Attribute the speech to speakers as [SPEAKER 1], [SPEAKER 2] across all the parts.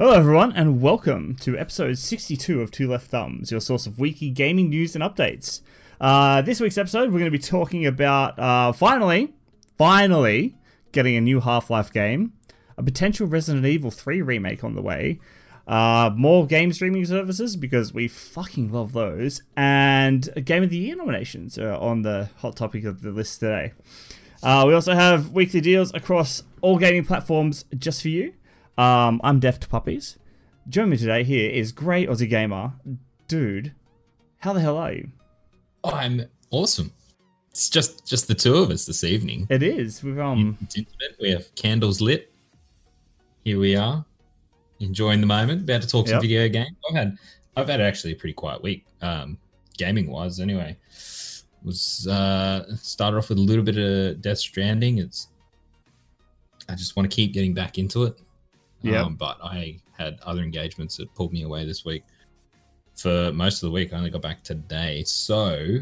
[SPEAKER 1] Hello, everyone, and welcome to episode 62 of Two Left Thumbs, your source of weekly gaming news and updates. Uh, this week's episode, we're going to be talking about uh, finally, finally getting a new Half Life game, a potential Resident Evil 3 remake on the way, uh, more game streaming services because we fucking love those, and Game of the Year nominations are on the hot topic of the list today. Uh, we also have weekly deals across all gaming platforms just for you. Um, I'm Deft Puppies. Joining me today here is Great Aussie Gamer. Dude, how the hell are you?
[SPEAKER 2] I'm awesome. It's just just the two of us this evening.
[SPEAKER 1] It is. We've um
[SPEAKER 2] It's intimate. We have candles lit. Here we are, enjoying the moment. About to talk
[SPEAKER 1] Yep.
[SPEAKER 2] some video game. I've had I've had actually a pretty quiet week, um, gaming wise. Anyway, was uh started off with a little bit of Death Stranding. It's I just want to keep getting back into it.
[SPEAKER 1] Yep.
[SPEAKER 2] Um, but I had other engagements that pulled me away this week. For most of the week, I only got back today. So,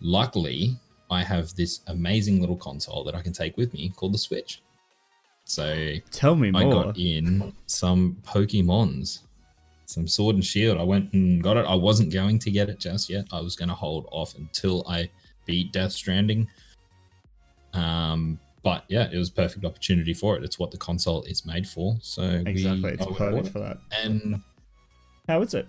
[SPEAKER 2] luckily, I have this amazing little console that I can take with me called the Switch. So,
[SPEAKER 1] tell me
[SPEAKER 2] I
[SPEAKER 1] more.
[SPEAKER 2] got in some Pokemons, some Sword and Shield. I went and got it. I wasn't going to get it just yet. I was going to hold off until I beat Death Stranding. Um, but yeah, it was a perfect opportunity for it. It's what the console is made for. So
[SPEAKER 1] Exactly,
[SPEAKER 2] we,
[SPEAKER 1] it's perfect for that.
[SPEAKER 2] And
[SPEAKER 1] How is it?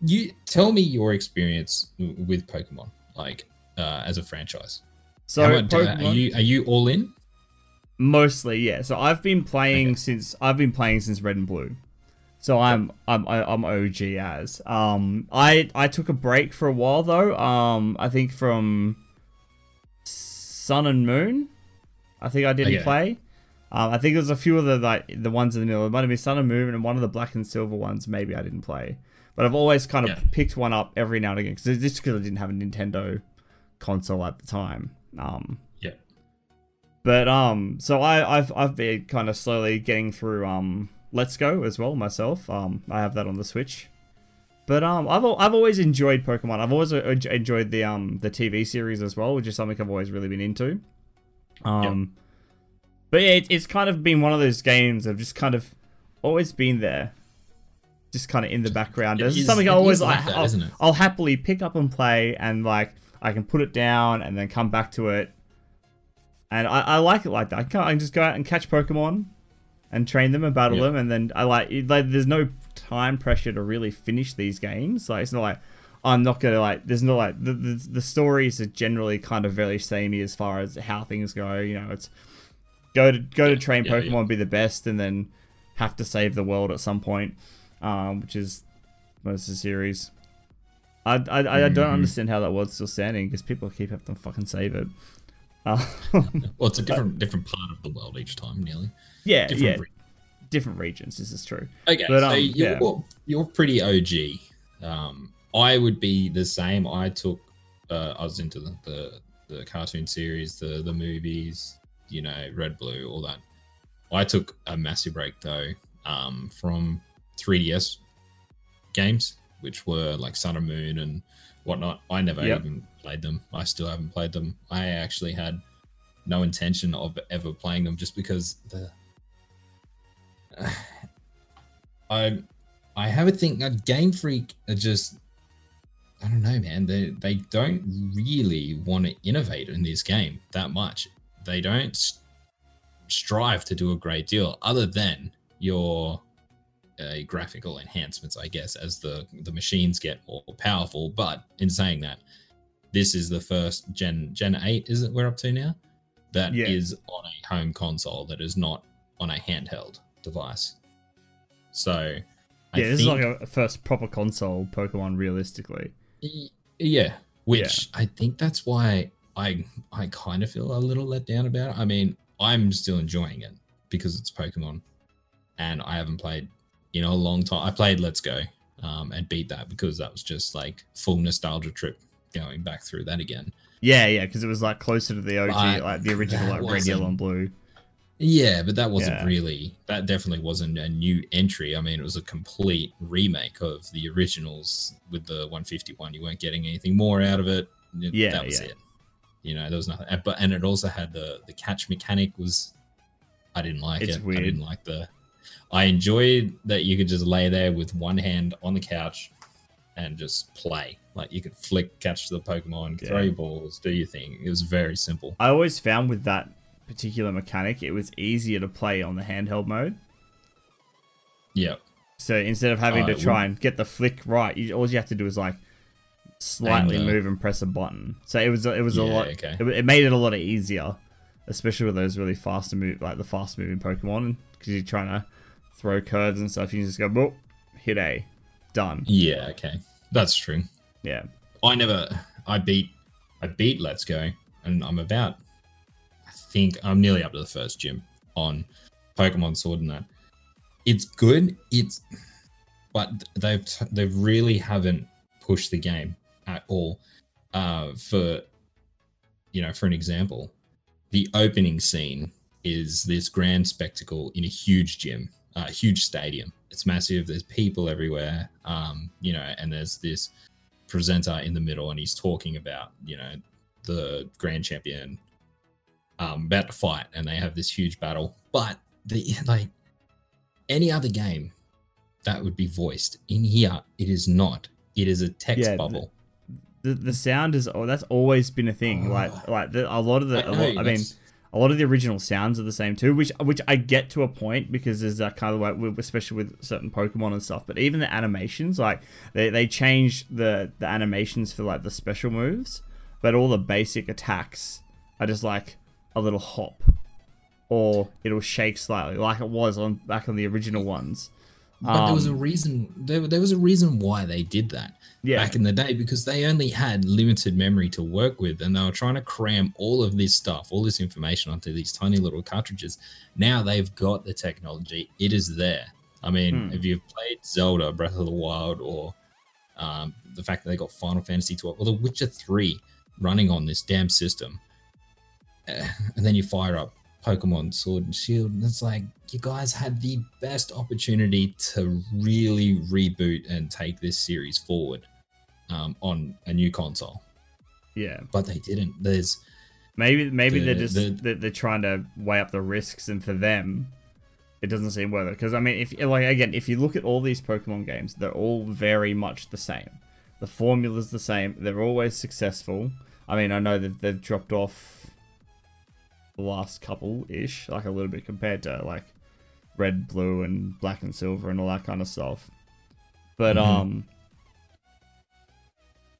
[SPEAKER 2] you tell me your experience with Pokemon, like uh, as a franchise.
[SPEAKER 1] So
[SPEAKER 2] about- uh,
[SPEAKER 1] Pokemon-
[SPEAKER 2] are you are you all in?
[SPEAKER 1] mostly, yeah. So I've been playing
[SPEAKER 2] Okay.
[SPEAKER 1] since I've been playing since Red and Blue. So I'm I'm I'm OG as. Um I I took a break for a while though. Um I think from Sun and Moon. I think I didn't
[SPEAKER 2] Okay.
[SPEAKER 1] play. Um, I think there's a few of the like the ones in the middle. It might have been Sun and Moon and one of the Black and Silver ones. Maybe I didn't play, but I've always kind of
[SPEAKER 2] Yeah.
[SPEAKER 1] picked one up every now and again because just because I didn't have a Nintendo console at the time. Um,
[SPEAKER 2] Yeah.
[SPEAKER 1] but um, so I I've I've been kind of slowly getting through um Let's Go as well myself. Um, I have that on the Switch. But um, I've I've always enjoyed Pokemon. I've always uh, enjoyed the um the TV series as well, which is something I've always really been into. Um, but yeah, it, it's kind of been one of those games I've just kind of always been there, just kind of in the background.
[SPEAKER 2] It
[SPEAKER 1] It's
[SPEAKER 2] is-
[SPEAKER 1] something I always like.
[SPEAKER 2] that,
[SPEAKER 1] I'll,
[SPEAKER 2] isn't it?
[SPEAKER 1] I'll happily pick up and play, and like I can put it down and then come back to it. And I, I like it like that. I can, I can just go out and catch Pokemon and train them and battle them, and then I like, like there's no time pressure to really finish these games. Like it's not like I'm not gonna like. There's no like the, the the stories are generally kind of very samey as far as how things go. You know, it's go to go to train
[SPEAKER 2] yeah, yeah.
[SPEAKER 1] Pokemon, be the best, and then have to save the world at some point, um, which is most of the series. I, I, I don't
[SPEAKER 2] Mhm.
[SPEAKER 1] understand how that world's still standing because people keep having to fucking save it. Uh,
[SPEAKER 2] Well, it's a different different part of the world each time, nearly.
[SPEAKER 1] yeah,
[SPEAKER 2] Different
[SPEAKER 1] yeah,
[SPEAKER 2] re-
[SPEAKER 1] different regions. This is true.
[SPEAKER 2] Okay,
[SPEAKER 1] But,
[SPEAKER 2] so
[SPEAKER 1] um,
[SPEAKER 2] you're,
[SPEAKER 1] yeah.
[SPEAKER 2] you're pretty OG. Um, I would be the same. I took, uh, I was into the, the the cartoon series, the the movies, you know, Red Blue, all that. I took a massive break though um, from 3DS games, which were like Sun and Moon and whatnot. I never
[SPEAKER 1] Yep.
[SPEAKER 2] even played them. I still haven't played them. I actually had no intention of ever playing them just because the I I have a thing. Game Freak are just I don't know, man. They they don't really want to innovate in this game that much. They don't strive to do a great deal, other than your uh, graphical enhancements, I guess, as the the machines get more powerful. But in saying that, this is the first Gen Gen Eight. Is it we're up to now? That is
[SPEAKER 1] Yeah.
[SPEAKER 2] on a home console that is not on a handheld device. So, I
[SPEAKER 1] yeah, this is like a first proper console Pokemon, realistically.
[SPEAKER 2] Yeah, which I think that's why I I kind of feel a little let down about it. I mean, I'm still enjoying it because it's Pokemon, and I haven't played in a long time. I played Let's Go um, and beat that because that was just like full nostalgia trip going back through that again.
[SPEAKER 1] Yeah, yeah, because it was like closer to the OG,
[SPEAKER 2] But
[SPEAKER 1] like the original, like red, yellow, and blue.
[SPEAKER 2] Yeah, but that wasn't
[SPEAKER 1] Yeah.
[SPEAKER 2] really that definitely wasn't a new entry. I mean, it was a complete remake of the originals with the 151. You weren't getting anything more out of it. It-
[SPEAKER 1] Yeah,
[SPEAKER 2] that was
[SPEAKER 1] yeah.
[SPEAKER 2] it. You know, there was nothing. and- But and it also had the the catch mechanic was I didn't like
[SPEAKER 1] It's
[SPEAKER 2] it.
[SPEAKER 1] weird.
[SPEAKER 2] I didn't like the I enjoyed that you could just lay there with one hand on the couch and just play. Like you could flick, catch the Pokemon,
[SPEAKER 1] Yeah.
[SPEAKER 2] throw your balls, do your thing. It was very simple.
[SPEAKER 1] I always found with that particular mechanic, it was easier to play on the handheld mode.
[SPEAKER 2] Yeah.
[SPEAKER 1] So instead of having
[SPEAKER 2] Oh,
[SPEAKER 1] to
[SPEAKER 2] uh,
[SPEAKER 1] try and get the flick right, you, all you have to do is like slightly
[SPEAKER 2] Aim the-
[SPEAKER 1] move and press a button. So it was it was a lot.
[SPEAKER 2] okay.
[SPEAKER 1] It, it made it a lot easier, especially with those really fast move like the fast moving Pokemon because you're trying to throw curves and stuff. You just go, boop, hit A, done.
[SPEAKER 2] Yeah, okay. That's true.
[SPEAKER 1] Yeah,
[SPEAKER 2] I never I beat I beat Let's Go and I'm about think I'm nearly up to the first gym on Pokemon Sword and that. It's good. It's but they've they've really haven't pushed the game at all. Uh for you know, for an example, the opening scene is this grand spectacle in a huge gym, a huge stadium. It's massive. There's people everywhere. Um, you know, and there's this presenter in the middle and he's talking about you know the grand champion um about to fight and they have this huge battle but the like any other game that would be voiced in here it is not it is a text
[SPEAKER 1] Yeah,
[SPEAKER 2] bubble
[SPEAKER 1] the the sound is oh that's always been a thing.
[SPEAKER 2] Oh.
[SPEAKER 1] Like like the, a lot of the
[SPEAKER 2] I know,
[SPEAKER 1] lot, I mean. a lot of the original sounds are the same too, which which I get to a point because there's that kind of like, especially with certain Pokemon and stuff. But even the animations, like they they change the the animations for like the special moves, but all the basic attacks are just like a little hop, or it'll shake slightly, like it was on back on the original ones.
[SPEAKER 2] but there was a
[SPEAKER 1] Um,
[SPEAKER 2] reason there, there was a reason why they did that
[SPEAKER 1] Yeah,
[SPEAKER 2] back in the day because they only had limited memory to work with and they were trying to cram all of this stuff, all this information onto these tiny little cartridges. Now they've got the technology, it is there. I mean,
[SPEAKER 1] Hmm.
[SPEAKER 2] if you've played Zelda Breath of the Wild or um, the fact that they got Final Fantasy 12 or The Witcher 3 running on this damn system, and then you fire up Pokemon Sword and Shield, and it's like you guys had the best opportunity to really reboot and take this series forward um, on a new console,
[SPEAKER 1] yeah.
[SPEAKER 2] but they didn't. There's
[SPEAKER 1] Maybe maybe
[SPEAKER 2] The-
[SPEAKER 1] they're just
[SPEAKER 2] the-
[SPEAKER 1] they're, trying to weigh up the risks, and for them, it doesn't seem worth it. Because I mean, if like again, if you look at all these Pokemon games, they're all very much the same. The formula's the same. They're always successful. I mean, I know that they've dropped off the last couple ish, like a little bit compared to like red, blue, and black and silver, and all that kind of stuff. But
[SPEAKER 2] Mhm.
[SPEAKER 1] um,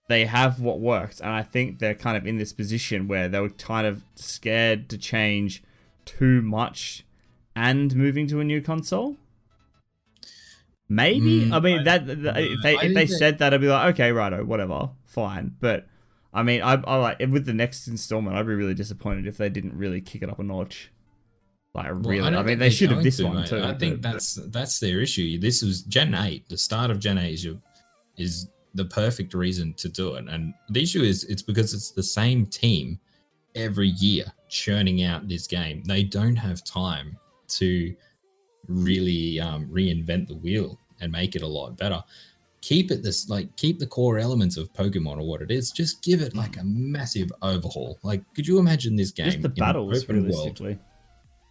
[SPEAKER 1] they have what works, and I think they're kind of in this position where they were kind of scared to change too much and moving to a new console. Maybe
[SPEAKER 2] Mm,
[SPEAKER 1] I mean
[SPEAKER 2] I-
[SPEAKER 1] that, that- if they
[SPEAKER 2] I
[SPEAKER 1] if they said that I'd be like okay righto whatever fine but I mean I, I like with the next installment I'd be really disappointed if they didn't really kick it up a notch like
[SPEAKER 2] Well,
[SPEAKER 1] really I,
[SPEAKER 2] don't
[SPEAKER 1] mean they should have this
[SPEAKER 2] to,
[SPEAKER 1] one
[SPEAKER 2] mate.
[SPEAKER 1] too
[SPEAKER 2] I think
[SPEAKER 1] but-
[SPEAKER 2] that's that's their issue. This was Gen eight. The start of Gen eight is your, is the perfect reason to do it. And the issue is it's because it's the same team every year churning out this game. They don't have time to really um, reinvent the wheel and make it a lot better. Keep it this like keep the core elements of Pokemon or what it is. Just give it like a massive overhaul. Like, could you imagine this game?
[SPEAKER 1] just the
[SPEAKER 2] in an
[SPEAKER 1] battles
[SPEAKER 2] open world?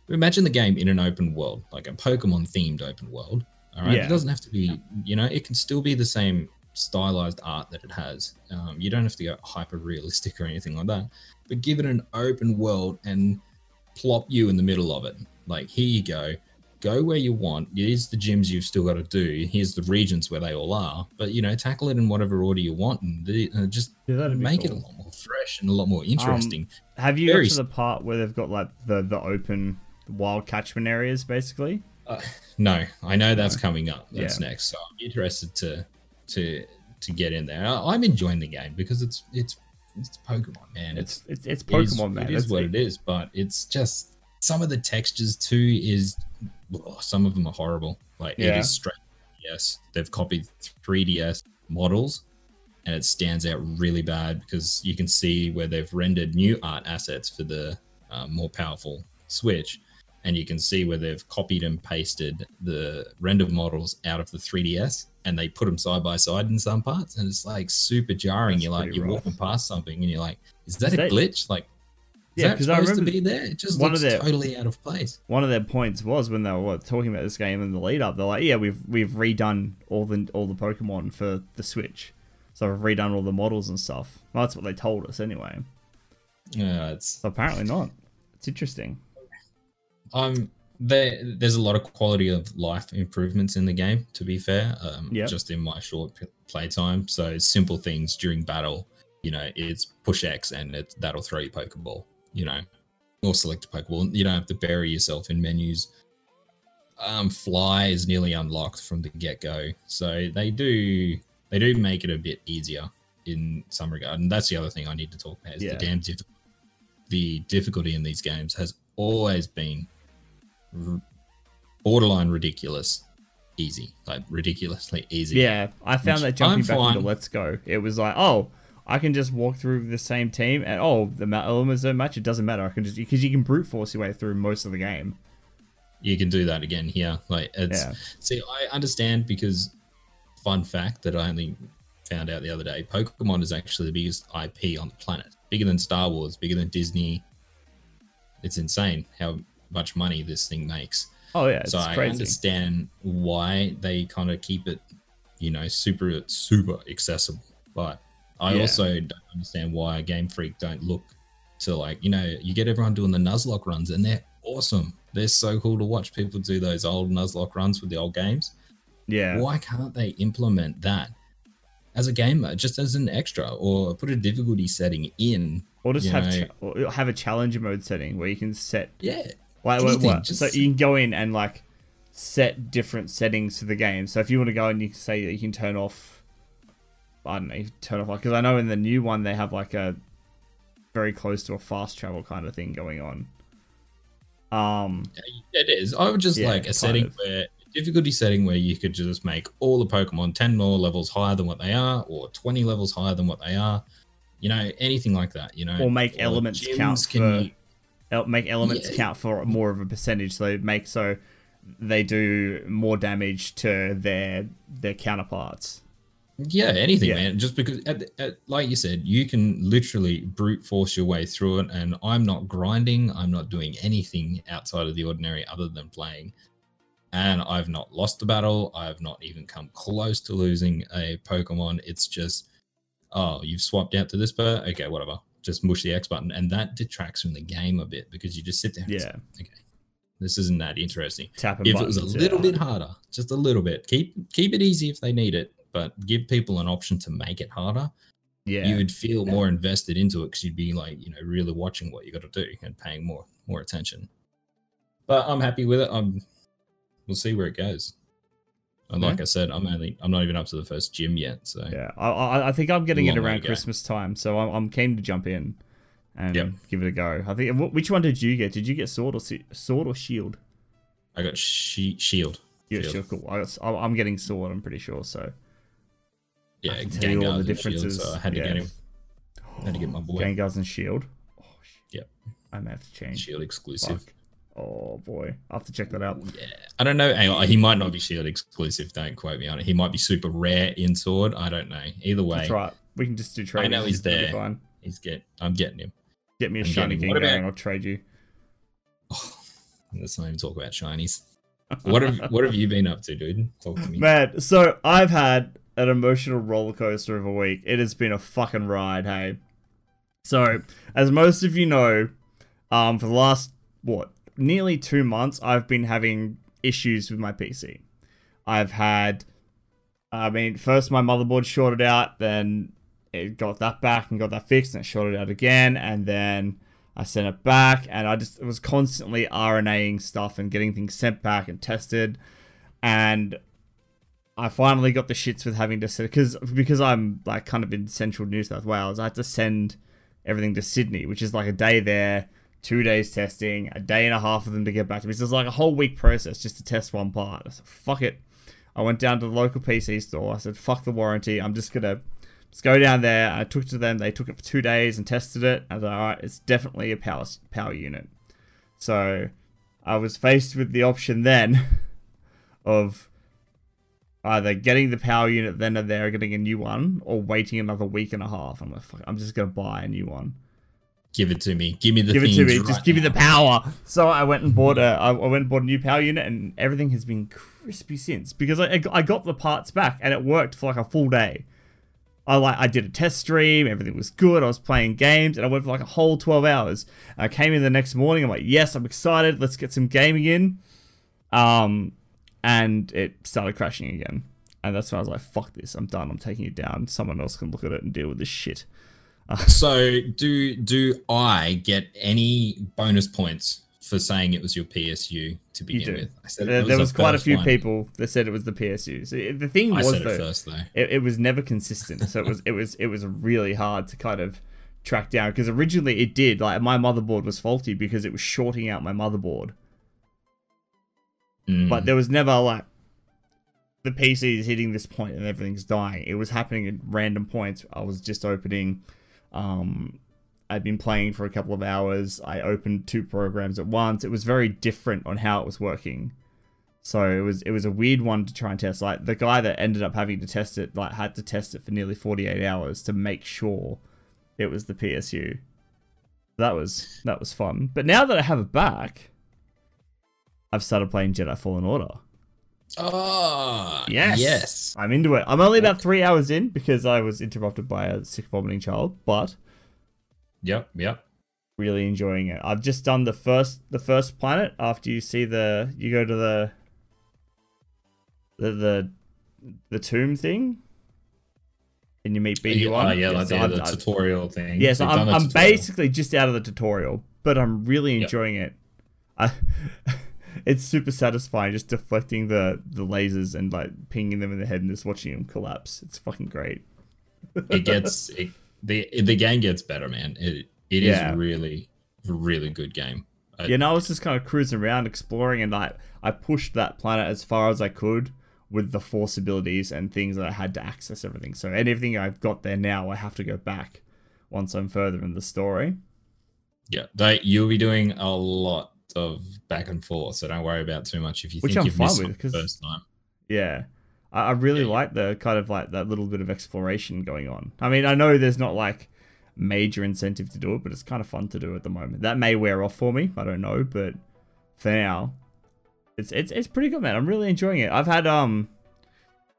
[SPEAKER 2] imagine the game in an open world, like a Pokemon themed open world. All right,
[SPEAKER 1] Yeah.
[SPEAKER 2] it doesn't have to be, you know, it can still be the same stylized art that it has. Um, you don't have to go hyper realistic or anything like that, but give it an open world and plop you in the middle of it. Like, here you go, go where you want. Here's the gyms you've still got to do. Here's the regions where they all are, but you know, tackle it in whatever order you want and the, uh, just
[SPEAKER 1] yeah,
[SPEAKER 2] make it a lot more fresh and a lot more interesting.
[SPEAKER 1] have you got to the part where they've got like the the open wild catchment areas basically
[SPEAKER 2] Uh, no, I know that's coming up. That's
[SPEAKER 1] Yeah.
[SPEAKER 2] next. So I'm interested to to to get in there. I- I'm enjoying the game because it's it's it's Pokemon, man. It's
[SPEAKER 1] it's it's, it's
[SPEAKER 2] it is-
[SPEAKER 1] Pokemon man
[SPEAKER 2] It is what it is, but it's just some of the textures too is oh, some of them are horrible. Like it
[SPEAKER 1] Yeah.
[SPEAKER 2] is straight. Yes, they've copied 3DS models, and it stands out really bad because you can see where they've rendered new art assets for the uh, more powerful Switch, and you can see where they've copied and pasted the render models out of the 3DS, and they put them side by side in some parts, and it's like super jarring.
[SPEAKER 1] That's
[SPEAKER 2] you're like you're
[SPEAKER 1] rough.
[SPEAKER 2] walking past something, and you're like, "Is that
[SPEAKER 1] Is
[SPEAKER 2] a
[SPEAKER 1] that-
[SPEAKER 2] glitch?" Like, Is
[SPEAKER 1] Yeah, because I
[SPEAKER 2] supposed to
[SPEAKER 1] remember
[SPEAKER 2] be there? It just
[SPEAKER 1] one
[SPEAKER 2] looks
[SPEAKER 1] of their-
[SPEAKER 2] totally out of place.
[SPEAKER 1] one of their points was when they were what, talking about this game in the lead up. They're like, "Yeah, we've we've redone all the all the Pokemon for the Switch, so we've redone all the models and stuff." Well, that's what they told us anyway.
[SPEAKER 2] Yeah, it's
[SPEAKER 1] So apparently not. It's interesting.
[SPEAKER 2] um there there's a lot of quality of life improvements in the game to be fair um
[SPEAKER 1] Yep.
[SPEAKER 2] just in my short playtime so simple things during battle you know it's push x and it that'll throw you pokeball you know or select a pokeball you don't have to bury yourself in menus um fly is nearly unlocked from the get-go so they do they do make it a bit easier in some regard and that's the other thing i need to talk about is
[SPEAKER 1] Yeah.
[SPEAKER 2] the damn diff- the difficulty in these games has always been r- borderline ridiculous easy like ridiculously easy
[SPEAKER 1] Yeah, I found
[SPEAKER 2] Which
[SPEAKER 1] that jumping
[SPEAKER 2] I'm
[SPEAKER 1] back into. Let's Go, it was like, oh, I can just walk through the same team, and oh, the elements don't match. It doesn't matter. I can just because you can brute force your way through most of the game.
[SPEAKER 2] you can do that again here like it's
[SPEAKER 1] Yeah.
[SPEAKER 2] see i understand because fun fact that i only found out the other day pokemon is actually the biggest ip on the planet bigger than star wars bigger than disney it's insane how much money this thing makes
[SPEAKER 1] Oh yeah, it's
[SPEAKER 2] so I
[SPEAKER 1] crazy.
[SPEAKER 2] understand why they kind of keep it, you know, super super accessible. But I
[SPEAKER 1] Yeah.
[SPEAKER 2] also don't understand why Game Freak don't look to like, you know, you get everyone doing the Nuzlocke runs and they're awesome. They're so cool to watch people do those old Nuzlocke runs with the old games.
[SPEAKER 1] Yeah,
[SPEAKER 2] Why can't they implement that as a gamer, just as an extra, or put a difficulty setting in?
[SPEAKER 1] or just have
[SPEAKER 2] know-
[SPEAKER 1] cha- or have a challenger mode setting where you can set
[SPEAKER 2] Yeah,
[SPEAKER 1] like what, what?
[SPEAKER 2] just-
[SPEAKER 1] so you can go in and like set different settings to the game. So if you want to go and you can say that you can turn off, I don't know, turn off like because I know in the new one they have like a very close to a fast travel kind of thing going on. Um,
[SPEAKER 2] It is. I would just
[SPEAKER 1] Yeah,
[SPEAKER 2] like a setting
[SPEAKER 1] of.
[SPEAKER 2] where difficulty setting where you could just make all the Pokemon 10 more levels higher than what they are, or 20 levels higher than what they are. You know, anything like that, you know.
[SPEAKER 1] Or make elements count for- el- make elements
[SPEAKER 2] Yeah.
[SPEAKER 1] count for more of a percentage. So make so they do more damage to their their counterparts.
[SPEAKER 2] Yeah, anything,
[SPEAKER 1] Yeah.
[SPEAKER 2] man. Just because, at, at, like you said, you can literally brute force your way through it. And I'm not grinding. I'm not doing anything outside of the ordinary other than playing. And I've not lost a battle. I've not even come close to losing a Pokemon. It's just, oh, you've swapped out to this bird. Okay, whatever. Just mush the X button. And that detracts from the game a bit because you just sit there. and
[SPEAKER 1] Yeah,
[SPEAKER 2] say, okay, this isn't that interesting
[SPEAKER 1] tapping
[SPEAKER 2] if it was a little
[SPEAKER 1] yeah.
[SPEAKER 2] bit harder, just a little bit. Keep keep it easy if they need it, but give people an option to make it harder.
[SPEAKER 1] yeah,
[SPEAKER 2] You would feel more invested into it because you'd be like, you know, really watching what you got to do and paying more more attention. But I'm happy with it. I'm. We'll see where it goes. And like
[SPEAKER 1] Yeah.
[SPEAKER 2] I said, I'm only I'm not even up to the first gym yet. So
[SPEAKER 1] Yeah, I, I, I think I'm getting it
[SPEAKER 2] Long
[SPEAKER 1] around. Christmas time, so I'm, I'm keen to jump in and
[SPEAKER 2] Yep.
[SPEAKER 1] give it a go. I think. Which one did you get? Did you get sword or sword or shield?
[SPEAKER 2] I got she- shield.
[SPEAKER 1] Yeah,
[SPEAKER 2] Shield.
[SPEAKER 1] shield. Cool. I got, I'm getting sword. I'm pretty sure. So
[SPEAKER 2] Yeah,
[SPEAKER 1] you all the
[SPEAKER 2] Gengar's and Shield, so I had to
[SPEAKER 1] Yeah.
[SPEAKER 2] get him. Had to get my boy.
[SPEAKER 1] Gengar's and shield. Oh, shit.
[SPEAKER 2] Yep.
[SPEAKER 1] I may have to change.
[SPEAKER 2] Shield exclusive.
[SPEAKER 1] Fuck. Oh boy, I have to check that out.
[SPEAKER 2] Oh, yeah, I don't know. He might not be Shield exclusive. Don't quote me on it. He might be super rare in Sword. I don't know. Either way,
[SPEAKER 1] That's right. We can just do trade.
[SPEAKER 2] I know he's there.
[SPEAKER 1] Fine.
[SPEAKER 2] he's get. I'm getting him.
[SPEAKER 1] Get me a
[SPEAKER 2] I'm
[SPEAKER 1] shiny Gengar
[SPEAKER 2] about-
[SPEAKER 1] and I'll trade you.
[SPEAKER 2] Oh, let's not even talk about shinies. What have What have you been up to, dude? Talk to me.
[SPEAKER 1] Man, so I've had an emotional roller coaster of a week. It has been a fucking ride, hey. So, as most of you know, um, for the last what nearly two months, I've been having issues with my PC. I've had, I mean, first my motherboard shorted out, then it got that back and got that fixed, and it shorted out again, and then I sent it back, and I just was constantly RMAing stuff and getting things sent back and tested, and I finally got the shits with having to send because because I'm like kind of in central New South Wales. I had to send everything to Sydney, which is like a day there, two days testing, a day and a half of them to get back to me. So it's like a whole week process just to test one part. I said, fuck it. I went down to the local PC store. I said, fuck the warranty. I'm just gonna just go down there. I took it to them. They took it for two days and tested it. I like, all right, it's definitely a power power unit. So I was faced with the option then of either getting the power unit then and there, getting a new one, or waiting another week and a half. I'm like, fuck, I'm just gonna buy a new one.
[SPEAKER 2] Give it to me. Give me the
[SPEAKER 1] give it to me.
[SPEAKER 2] right
[SPEAKER 1] Just give me the power. So I went and bought a. I went and bought a new power unit, and everything has been crispy since because I I- I got the parts back and it worked for like a full day. I like I did a test stream. Everything was good. I was playing games, and I went for like a whole twelve hours. I came in the next morning. I'm like, yes, I'm excited. Let's get some gaming in. Um, and it started crashing again. And that's when I was like, fuck this. I'm done. I'm taking it down. Someone else can look at it and deal with this shit.
[SPEAKER 2] Uh, so do do I get any bonus points for saying it was your PSU to begin
[SPEAKER 1] do.
[SPEAKER 2] with? I said
[SPEAKER 1] There,
[SPEAKER 2] it
[SPEAKER 1] there was quite a few people that said it was the PSU. So the thing
[SPEAKER 2] I
[SPEAKER 1] was
[SPEAKER 2] said
[SPEAKER 1] though,
[SPEAKER 2] it first though.
[SPEAKER 1] it, it was never consistent. So it was it was it was really hard to kind of track down because originally it did like my motherboard was faulty because it was shorting out my motherboard,
[SPEAKER 2] Mm.
[SPEAKER 1] but there was never like the PC is hitting this point and everything's dying. It was happening at random points. I was just opening. Um, I'd been playing for a couple of hours. I opened two programs at once. It was very different on how it was working. So it was it was a weird one to try and test. Like the guy that ended up having to test it, like had to test it for nearly forty eight hours to make sure it was the PSU. That was that was fun. But now that I have it back, I've started playing Jedi Fallen Order.
[SPEAKER 2] Oh
[SPEAKER 1] Yes.
[SPEAKER 2] yes.
[SPEAKER 1] I'm into it. I'm only about three hours in because I was interrupted by a sick vomiting child, but
[SPEAKER 2] Yep. Yep.
[SPEAKER 1] really enjoying it. I've just done the first the first planet after you see the you go to the the the, the tomb thing and you meet BD1.
[SPEAKER 2] Yeah, uh, yeah, like
[SPEAKER 1] so
[SPEAKER 2] the,
[SPEAKER 1] I've-
[SPEAKER 2] the
[SPEAKER 1] I've-
[SPEAKER 2] tutorial thing.
[SPEAKER 1] Yes,
[SPEAKER 2] They've
[SPEAKER 1] I'm, I'm basically just out of the tutorial, but I'm really
[SPEAKER 2] Yep.
[SPEAKER 1] enjoying it. I, it's super satisfying just deflecting the, the lasers and like pinging them in the head and just watching them collapse. It's fucking great.
[SPEAKER 2] it gets it, the the game gets better, man. It it is
[SPEAKER 1] Yeah.
[SPEAKER 2] really really good game. I-
[SPEAKER 1] Yeah, no, I was just kind of cruising around, exploring, and like I pushed that planet as far as I could with the force abilities and things that I had to access everything. So anything I've got there now, I have to go back once I'm further in the story.
[SPEAKER 2] Yeah, they, you'll be doing a lot of back and forth, so don't worry about too much if you
[SPEAKER 1] Which
[SPEAKER 2] think
[SPEAKER 1] I'm
[SPEAKER 2] you've
[SPEAKER 1] fine
[SPEAKER 2] missed
[SPEAKER 1] with,
[SPEAKER 2] the first time.
[SPEAKER 1] Yeah. I, I really
[SPEAKER 2] yeah.
[SPEAKER 1] like the kind of like that little bit of exploration going on. I mean, I know there's not like major incentive to do it, but it's kind of fun to do at the moment. That may wear off for me. I don't know, but for now, it's it's it's pretty good, man. I'm really enjoying it. I've had um,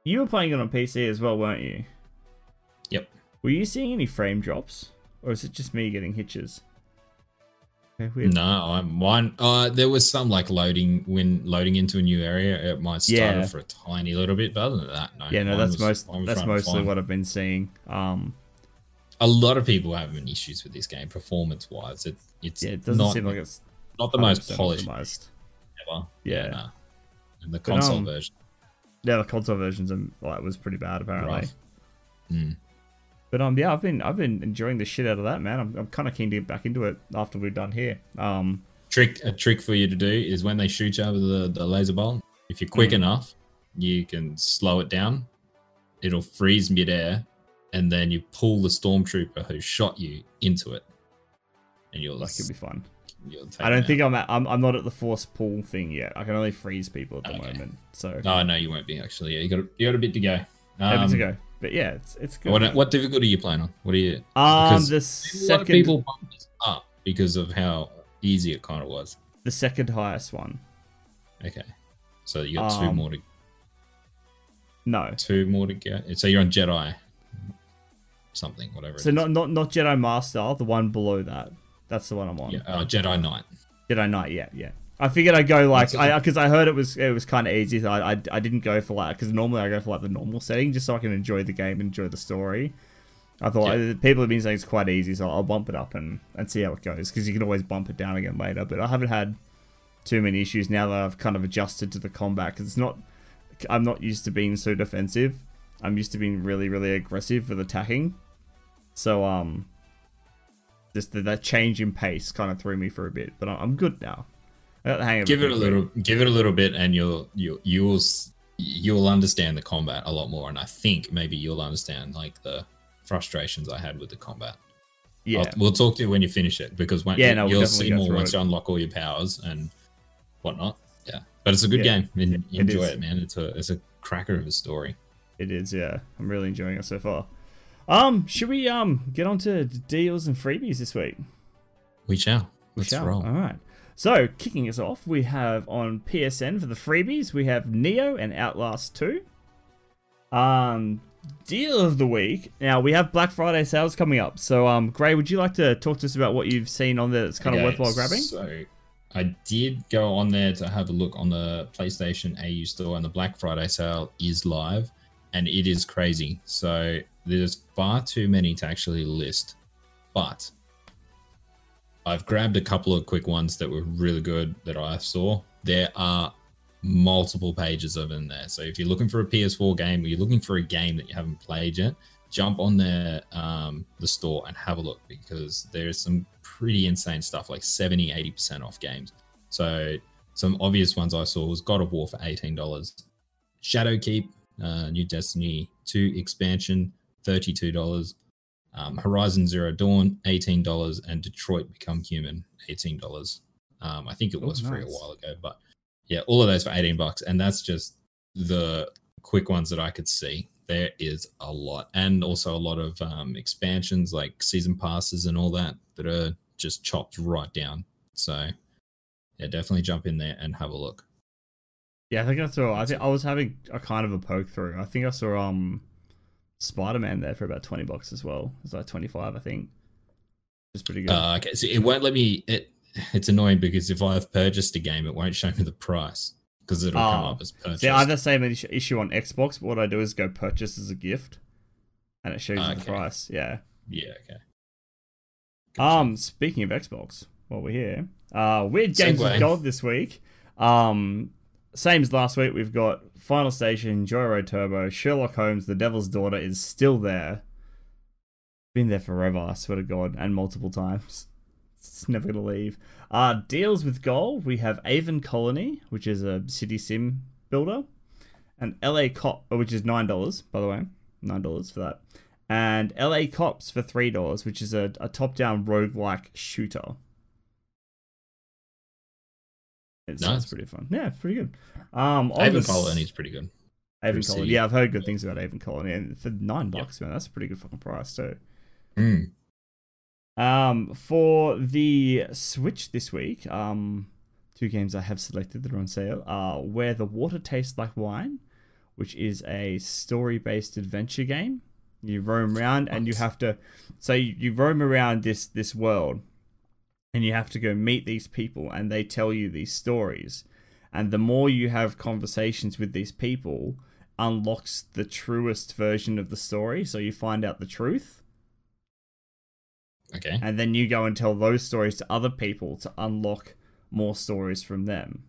[SPEAKER 1] you were playing it on PC as well, weren't you?
[SPEAKER 2] Yep.
[SPEAKER 1] Were you seeing any frame drops, or is it just me getting hitches? Weird.
[SPEAKER 2] No, I'm one. Uh, there was some like loading when loading into a new area. It might start
[SPEAKER 1] Yeah.
[SPEAKER 2] for a tiny little bit, but other than that, no.
[SPEAKER 1] Yeah, no, that's
[SPEAKER 2] was-
[SPEAKER 1] most that's mostly what I've been seeing. Um,
[SPEAKER 2] a lot of people having issues with this game, performance wise. It, it's
[SPEAKER 1] yeah, it doesn't
[SPEAKER 2] not,
[SPEAKER 1] seem like it's
[SPEAKER 2] not the most polished
[SPEAKER 1] optimized.
[SPEAKER 2] ever.
[SPEAKER 1] Yeah.
[SPEAKER 2] no. And the console
[SPEAKER 1] um,
[SPEAKER 2] version,
[SPEAKER 1] Yeah, the console versions are, like was pretty bad apparently.
[SPEAKER 2] Mm.
[SPEAKER 1] But um, yeah, I've been I've been enjoying the shit out of that, man. I'm, I'm kind of keen to get back into it after we're done here. Um,
[SPEAKER 2] Trick a trick for you to do is when they shoot you with the, the laser bolt, if you're quick
[SPEAKER 1] Mm.
[SPEAKER 2] enough, you can slow it down. It'll freeze midair, and then you pull the stormtrooper who shot you into it, and you'll.
[SPEAKER 1] that could be fun. I don't think I'm, at, I'm I'm not at the force pull thing yet. I can only freeze people at the
[SPEAKER 2] Okay.
[SPEAKER 1] moment. So.
[SPEAKER 2] No, no, you won't be actually. Yeah, you got a, you got a bit to go. Um,
[SPEAKER 1] to go. But yeah, it's it's good.
[SPEAKER 2] What, what difficulty are you playing on? What are you?
[SPEAKER 1] um the
[SPEAKER 2] A lot of
[SPEAKER 1] second
[SPEAKER 2] people bumped this up because of how easy it kind of was.
[SPEAKER 1] the second highest one.
[SPEAKER 2] Okay, so you got two
[SPEAKER 1] Um,
[SPEAKER 2] more to
[SPEAKER 1] No,
[SPEAKER 2] two more to get. So you're on Jedi, something, whatever.
[SPEAKER 1] so not not not Jedi Master, the one below that. That's the one I'm on.
[SPEAKER 2] yeah, uh, Jedi Knight.
[SPEAKER 1] Jedi Knight, yeah, yeah. I figured I'd go like I because I heard it was it was kind of easy. So I, I I didn't go for like because normally I go for like the normal setting just so I can enjoy the game, enjoy the story. I thought
[SPEAKER 2] Yeah.
[SPEAKER 1] uh, people have been saying it's quite easy, so I'll bump it up and and see how it goes because you can always bump it down again later. But I haven't had too many issues now that I've kind of adjusted to the combat because it's not. I'm not used to being so defensive. I'm used to being really really aggressive with attacking. So um, just the, that change in pace kind of threw me for a bit, but I'm good now. I got the hang
[SPEAKER 2] Give it a little, give it a little bit, and you'll you you will you'll understand the combat a lot more. And I think maybe you'll understand like the frustrations I had with the combat.
[SPEAKER 1] Yeah,
[SPEAKER 2] I'll- we'll talk to you when you finish it because when
[SPEAKER 1] Yeah, no, we'll
[SPEAKER 2] you'll see more once
[SPEAKER 1] it.
[SPEAKER 2] you unlock all your powers and whatnot. Yeah, but it's a good
[SPEAKER 1] Yeah,
[SPEAKER 2] game. En-
[SPEAKER 1] it
[SPEAKER 2] enjoy
[SPEAKER 1] is.
[SPEAKER 2] it, man. It's a it's a cracker of a story.
[SPEAKER 1] it is. Yeah, I'm really enjoying it so far. Um, should we um get on to deals and freebies this week?
[SPEAKER 2] We shall. Let's
[SPEAKER 1] shall.
[SPEAKER 2] roll.
[SPEAKER 1] All right. So, kicking us off, we have on PSN for the freebies, we have Nioh and Outlast 2. Um, deal of the week. Now, we have Black Friday sales coming up. So, um, Gray, would you like to talk to us about what you've seen on there that's kind
[SPEAKER 2] Okay,
[SPEAKER 1] of worthwhile grabbing?
[SPEAKER 2] So I did go on there to have a look on the PlayStation AU store, and the Black Friday sale is live, and it is crazy. So there's far too many to actually list, but I've grabbed a couple of quick ones that were really good that I saw. There are multiple pages of in there. So if you're looking for a PS4 game or you're looking for a game that you haven't played yet, jump on the um, the store and have a look because there's some pretty insane stuff like 70 80% off games so some obvious ones i saw was god of war for $18 shadowkeep uh, new destiny 2 expansion $32 um, horizon zero dawn $18 and detroit become human $18 um, i think it
[SPEAKER 1] Oh,
[SPEAKER 2] was free a while ago but yeah all of those for 18 bucks and that's just the quick ones that i could see. There is a lot and also a lot of um, expansions like season passes and all that that are just chopped right down. So yeah definitely jump in there and have a look.
[SPEAKER 1] Yeah, I think I saw. I think I was having a kind of a poke through. I think I saw um Spider Man there for about twenty bucks as well. It's like twenty five, I think. It's pretty good.
[SPEAKER 2] uh, okay so it won't let me it it's annoying because if i've purchased a game it won't show me the price because it'll come
[SPEAKER 1] Oh.
[SPEAKER 2] up as purchased
[SPEAKER 1] See, I have the same issue- issue on Xbox. But what I do is go purchase as a gift, and it shows you the price. Yeah.
[SPEAKER 2] yeah okay
[SPEAKER 1] Um, speaking of Xbox, while we're here, uh, weird games
[SPEAKER 2] Segue.
[SPEAKER 1] gold this week. Um, same as last week. We've got Final Station, Joyride Turbo, Sherlock Holmes, The Devil's Daughter is still there. Been there forever, I swear to God, and multiple times. It's never gonna leave. Uh, deals with gold. We have Aven Colony, which is a city sim builder, and LA Cop, which is nine dollars, by the way, nine dollars for that and LA Cops for three dollars, which is a, a top-down roguelike shooter. It sounds
[SPEAKER 2] Nice.
[SPEAKER 1] pretty fun. Yeah, it's pretty good. Um,
[SPEAKER 2] Aven
[SPEAKER 1] the
[SPEAKER 2] is pretty good Aven
[SPEAKER 1] Colony. Yeah, I've heard good things about Aven Colony, and for nine
[SPEAKER 2] Yep.
[SPEAKER 1] bucks, man, that's a pretty good fucking price too.
[SPEAKER 2] Mm.
[SPEAKER 1] Um, for the Switch this week, um, two games I have selected that are on sale are Where the Water Tastes Like Wine, which is a story-based adventure game. You roam around and you have to, so you, you roam around this this world, and you have to go meet these people, and they tell you these stories, and the more you have conversations with these people, unlocks the truest version of the story. So you find out the truth
[SPEAKER 2] okay
[SPEAKER 1] and then you go and tell those stories to other people to unlock more stories from them.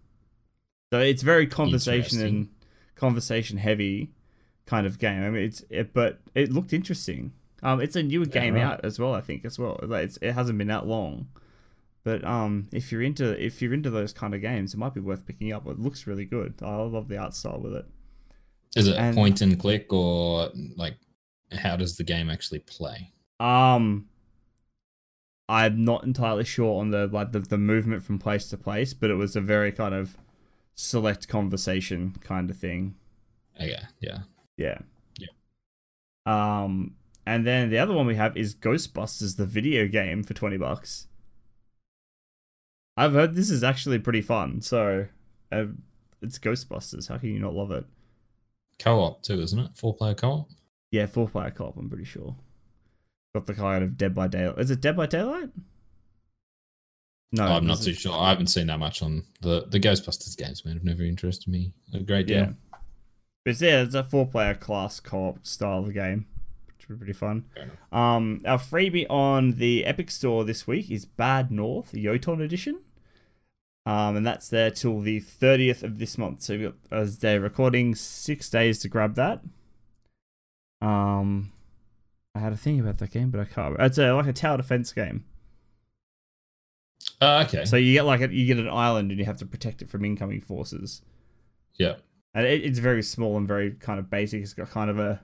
[SPEAKER 1] So it's very conversation and conversation heavy kind of game. I mean, it's it, but it looked interesting. Um, it's a newer
[SPEAKER 2] Yeah,
[SPEAKER 1] game
[SPEAKER 2] right.
[SPEAKER 1] out as well. I think as well. Like it's, it hasn't been that long, but um, if you're into if you're into those kind of games, it might be worth picking up. It looks really good. I love the art style with it.
[SPEAKER 2] Is it
[SPEAKER 1] And-
[SPEAKER 2] point and click or like how does the game actually play?
[SPEAKER 1] Um, I'm not entirely sure on the like the, the movement from place to place, but it was a very kind of select conversation kind of thing.
[SPEAKER 2] Okay, yeah.
[SPEAKER 1] Yeah.
[SPEAKER 2] Yeah.
[SPEAKER 1] Um, and then the other one we have is Ghostbusters, the video game for twenty bucks. I've heard this is actually pretty fun. So, uh, it's Ghostbusters. How can you not love it?
[SPEAKER 2] Co-op too, isn't it? Four player co-op.
[SPEAKER 1] Yeah, four player co-op. I'm pretty sure. Got the kind of Dead by Daylight. Is it Dead by Daylight? No,
[SPEAKER 2] I'm not too sure. I haven't seen that much on the the Ghostbusters games. Man, have never interested me a great deal.
[SPEAKER 1] Yeah. But yeah, it's a four player class co op style of game, which would be pretty fun. Um, our freebie on the Epic Store this week is Bad North Jotunn Edition. Um, and that's there till the 30th of this month. So we've got, as they're recording, six days to grab that. Um, I had a thing about that game, but I can't. It's a, like a tower defense game.
[SPEAKER 2] Uh, okay.
[SPEAKER 1] So you get like a, you get an island and you have to protect it from incoming forces.
[SPEAKER 2] yeah.
[SPEAKER 1] and it, it's very small and very kind of basic. It's got kind of a,